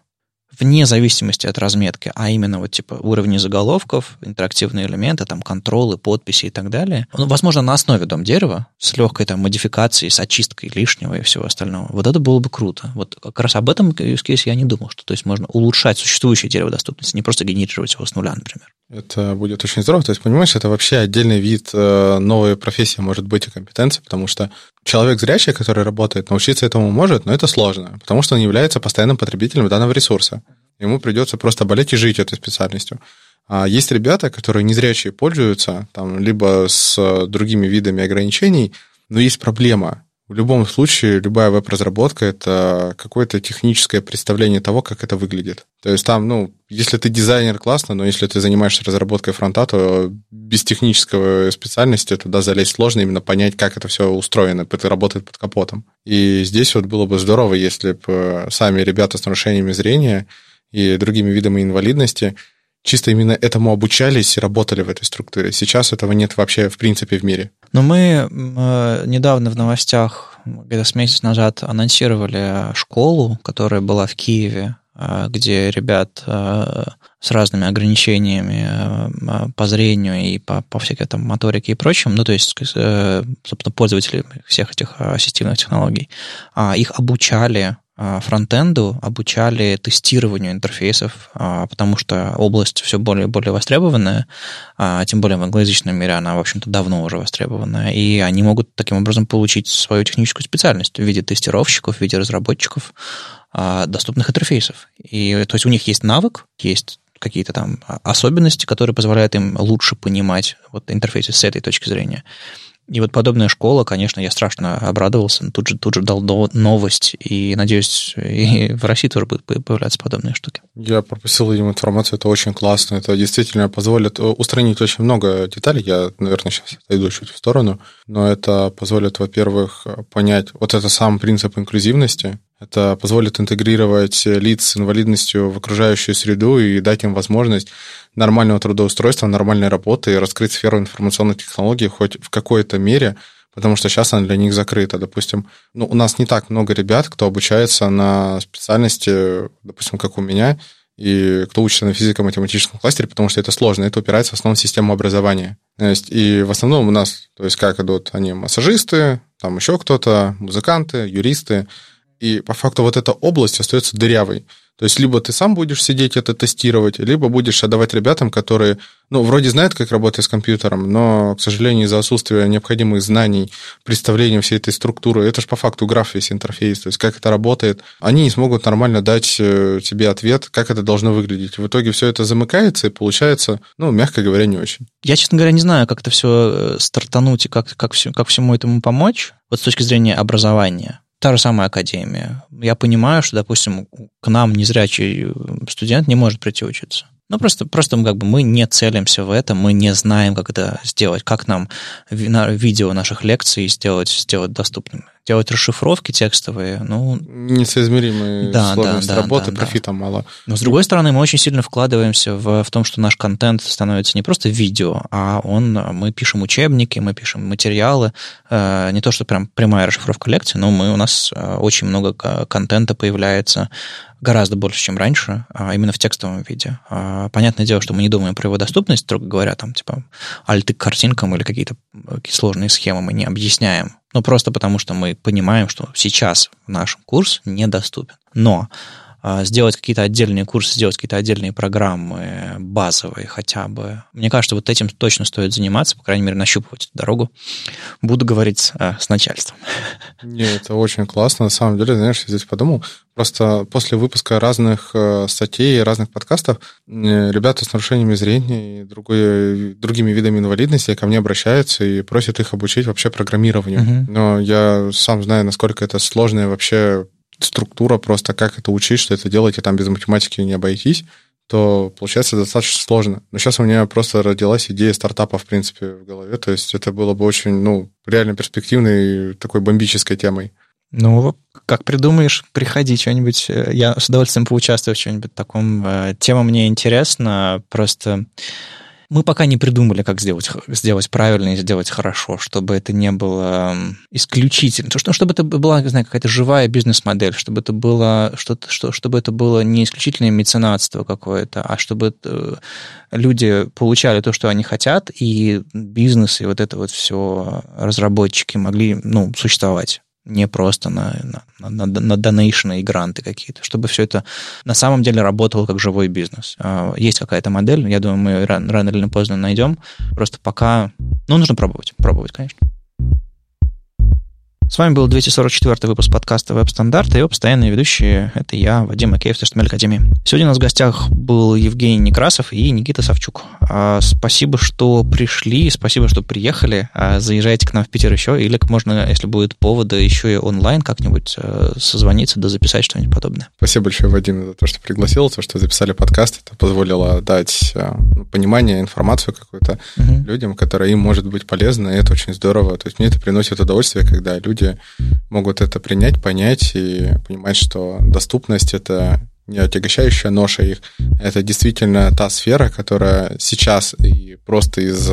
Speaker 1: вне зависимости от разметки, а именно вот типа уровни заголовков, интерактивные элементы, там контролы, подписи и так далее. Ну, возможно, на основе дом дерева с легкой там модификацией, с очисткой лишнего и всего остального. Вот это было бы круто. Вот как раз об этом use case я не думал, что то есть можно улучшать существующее дерево доступности, не просто генерировать его с нуля, например.
Speaker 2: Это будет очень здорово. То есть, понимаешь, это вообще отдельный вид э, новой профессии может быть и компетенции, потому что человек зрячий, который работает, научиться этому может, но это сложно, потому что он является постоянным потребителем данного ресурса. Ему придется просто болеть и жить этой специальностью. А есть ребята, которые незрячие пользуются, там, либо с другими видами ограничений, но есть проблема. В любом случае, любая веб-разработка — это какое-то техническое представление того, как это выглядит. То есть там, ну, если ты дизайнер, классно, но если ты занимаешься разработкой фронта, то без технического специальности туда залезть сложно, именно понять, как это все устроено, это работает под капотом. И здесь вот было бы здорово, если бы сами ребята с нарушениями зрения и другими видами инвалидности чисто именно этому обучались и работали в этой структуре. Сейчас этого нет вообще в принципе в мире.
Speaker 1: Но мы э, недавно в новостях, где-то с месяц назад, анонсировали школу, которая была в Киеве, э, где ребят э, с разными ограничениями э, по зрению и по, по всякой там моторике и прочим, ну, то есть, э, собственно, пользователи всех этих ассистивных технологий, а их обучали а, фронтенду обучали тестированию интерфейсов, а, потому что область все более и более востребованная, а, тем более в англоязычном мире она, в общем-то, давно уже востребованная, и они могут таким образом получить свою техническую специальность в виде тестировщиков, в виде разработчиков доступных интерфейсов. И то есть у них есть навык, есть какие-то там особенности, которые позволяют им лучше понимать вот интерфейсы с этой точки зрения. И вот подобная школа, конечно, я страшно обрадовался, тут же, тут же дал новость, и, надеюсь, и в России тоже будут появляться подобные штуки.
Speaker 2: Я пропустил им информацию, это очень классно, это действительно позволит э, устранить очень много деталей, я, наверное, сейчас отойду чуть в сторону, но это позволит, во-первых, понять вот это сам принцип инклюзивности, Это позволит интегрировать лиц с инвалидностью в окружающую среду и дать им возможность нормального трудоустройства, нормальной работы и раскрыть сферу информационных технологий хоть в какой-то мере, потому что сейчас она для них закрыта. Допустим, ну, у нас не так много ребят, кто обучается на специальности, допустим, как у меня, и кто учится на физико-математическом кластере, потому что это сложно, это упирается в основном в систему образования. То есть, и в основном у нас, то есть как идут они массажисты, там еще кто-то, музыканты, юристы, и по факту вот эта область остается дырявой. То есть либо ты сам будешь сидеть это тестировать, либо будешь отдавать ребятам, которые, ну, вроде знают, как работать с компьютером, но, к сожалению, из-за отсутствия необходимых знаний, представления всей этой структуры, это же по факту граф весь интерфейс, то есть как это работает, они не смогут нормально дать э, тебе ответ, как это должно выглядеть. В итоге все это замыкается и получается, ну, мягко говоря, не очень.
Speaker 1: Я, честно говоря, не знаю, как это все э, стартануть и как, как, все, как всему этому помочь, вот с точки зрения образования та же самая академия. Я понимаю, что, допустим, к нам незрячий студент не может прийти учиться. Ну, просто, просто как бы мы не целимся в этом, мы не знаем, как это сделать, как нам видео наших лекций сделать, сделать доступными делать расшифровки текстовые, ну...
Speaker 2: Несоизмеримые да, сложность да, да, работы, да, профита да. мало.
Speaker 1: Но, с другой стороны, мы очень сильно вкладываемся в, в том, что наш контент становится не просто видео, а он, мы пишем учебники, мы пишем материалы, э, не то, что прям прямая расшифровка лекции, но мы, у нас э, очень много контента появляется, гораздо больше, чем раньше, а именно в текстовом виде. А, понятное дело, что мы не думаем про его доступность, строго говоря, там, типа, альты к картинкам или какие-то сложные схемы мы не объясняем. Ну, просто потому что мы понимаем, что сейчас наш курс недоступен. Но сделать какие-то отдельные курсы, сделать какие-то отдельные программы базовые хотя бы. Мне кажется, вот этим точно стоит заниматься, по крайней мере, нащупывать эту дорогу. Буду говорить а, с начальством.
Speaker 2: Не, это очень классно. На самом деле, знаешь, я здесь подумал, просто после выпуска разных э, статей, разных подкастов, ребята с нарушениями зрения и другой, другими видами инвалидности ко мне обращаются и просят их обучить вообще программированию. Угу. Но я сам знаю, насколько это сложное вообще структура просто, как это учить, что это делать, и там без математики не обойтись, то получается достаточно сложно. Но сейчас у меня просто родилась идея стартапа, в принципе, в голове. То есть это было бы очень, ну, реально перспективной такой бомбической темой.
Speaker 1: Ну, как придумаешь, приходи что-нибудь. Я с удовольствием поучаствую в чем-нибудь таком. Э, тема мне интересна, просто мы пока не придумали, как сделать, сделать правильно и сделать хорошо, чтобы это не было исключительно, что, чтобы это была, не знаю, какая-то живая бизнес-модель, чтобы это было что, чтобы это было не исключительное меценатство какое-то, а чтобы это, люди получали то, что они хотят, и бизнес, и вот это вот все разработчики могли, ну, существовать не просто на, на, на, на donation ы и гранты какие-то, чтобы все это на самом деле работало как живой бизнес. А, есть какая-то модель, я думаю, мы рано, рано или поздно найдем, просто пока, ну, нужно пробовать, пробовать, конечно. С вами был 244 выпуск подкаста «Веб-стандарты» и его постоянные ведущие. Это я, Вадим Макеев, HTML Академии. Сегодня у нас в гостях был Евгений Некрасов и Никита Савчук. А, спасибо, что пришли, спасибо, что приехали. А, заезжайте к нам в Питер еще, или можно, если будет повода, еще и онлайн как-нибудь а, созвониться, да записать что-нибудь подобное.
Speaker 2: Спасибо большое, Вадим, за то, что пригласил, за то, что записали подкаст. Это позволило дать ну, понимание, информацию какую-то угу. людям, которая им может быть полезна, и это очень здорово. То есть мне это приносит удовольствие, когда люди люди могут это принять, понять и понимать, что доступность — это не отягощающая ноша их, это действительно та сфера, которая сейчас и просто из,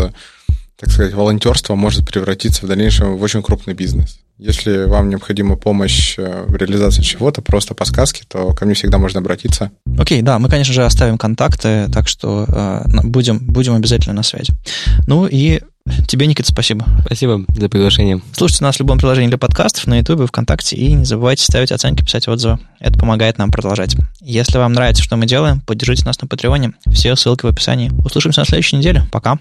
Speaker 2: так сказать, волонтерства может превратиться в дальнейшем в очень крупный бизнес. Если вам необходима помощь э, в реализации чего-то, просто подсказки, то ко мне всегда можно обратиться.
Speaker 1: Окей, okay, да, мы, конечно же, оставим контакты, так что э, будем, будем обязательно на связи. Ну и Тебе, Никита, спасибо.
Speaker 3: Спасибо за приглашение.
Speaker 1: Слушайте нас в любом приложении для подкастов, на YouTube, ВКонтакте, и не забывайте ставить оценки, писать отзывы. Это помогает нам продолжать. Если вам нравится, что мы делаем, поддержите нас на Патреоне. Все ссылки в описании. Услышимся на следующей неделе. Пока.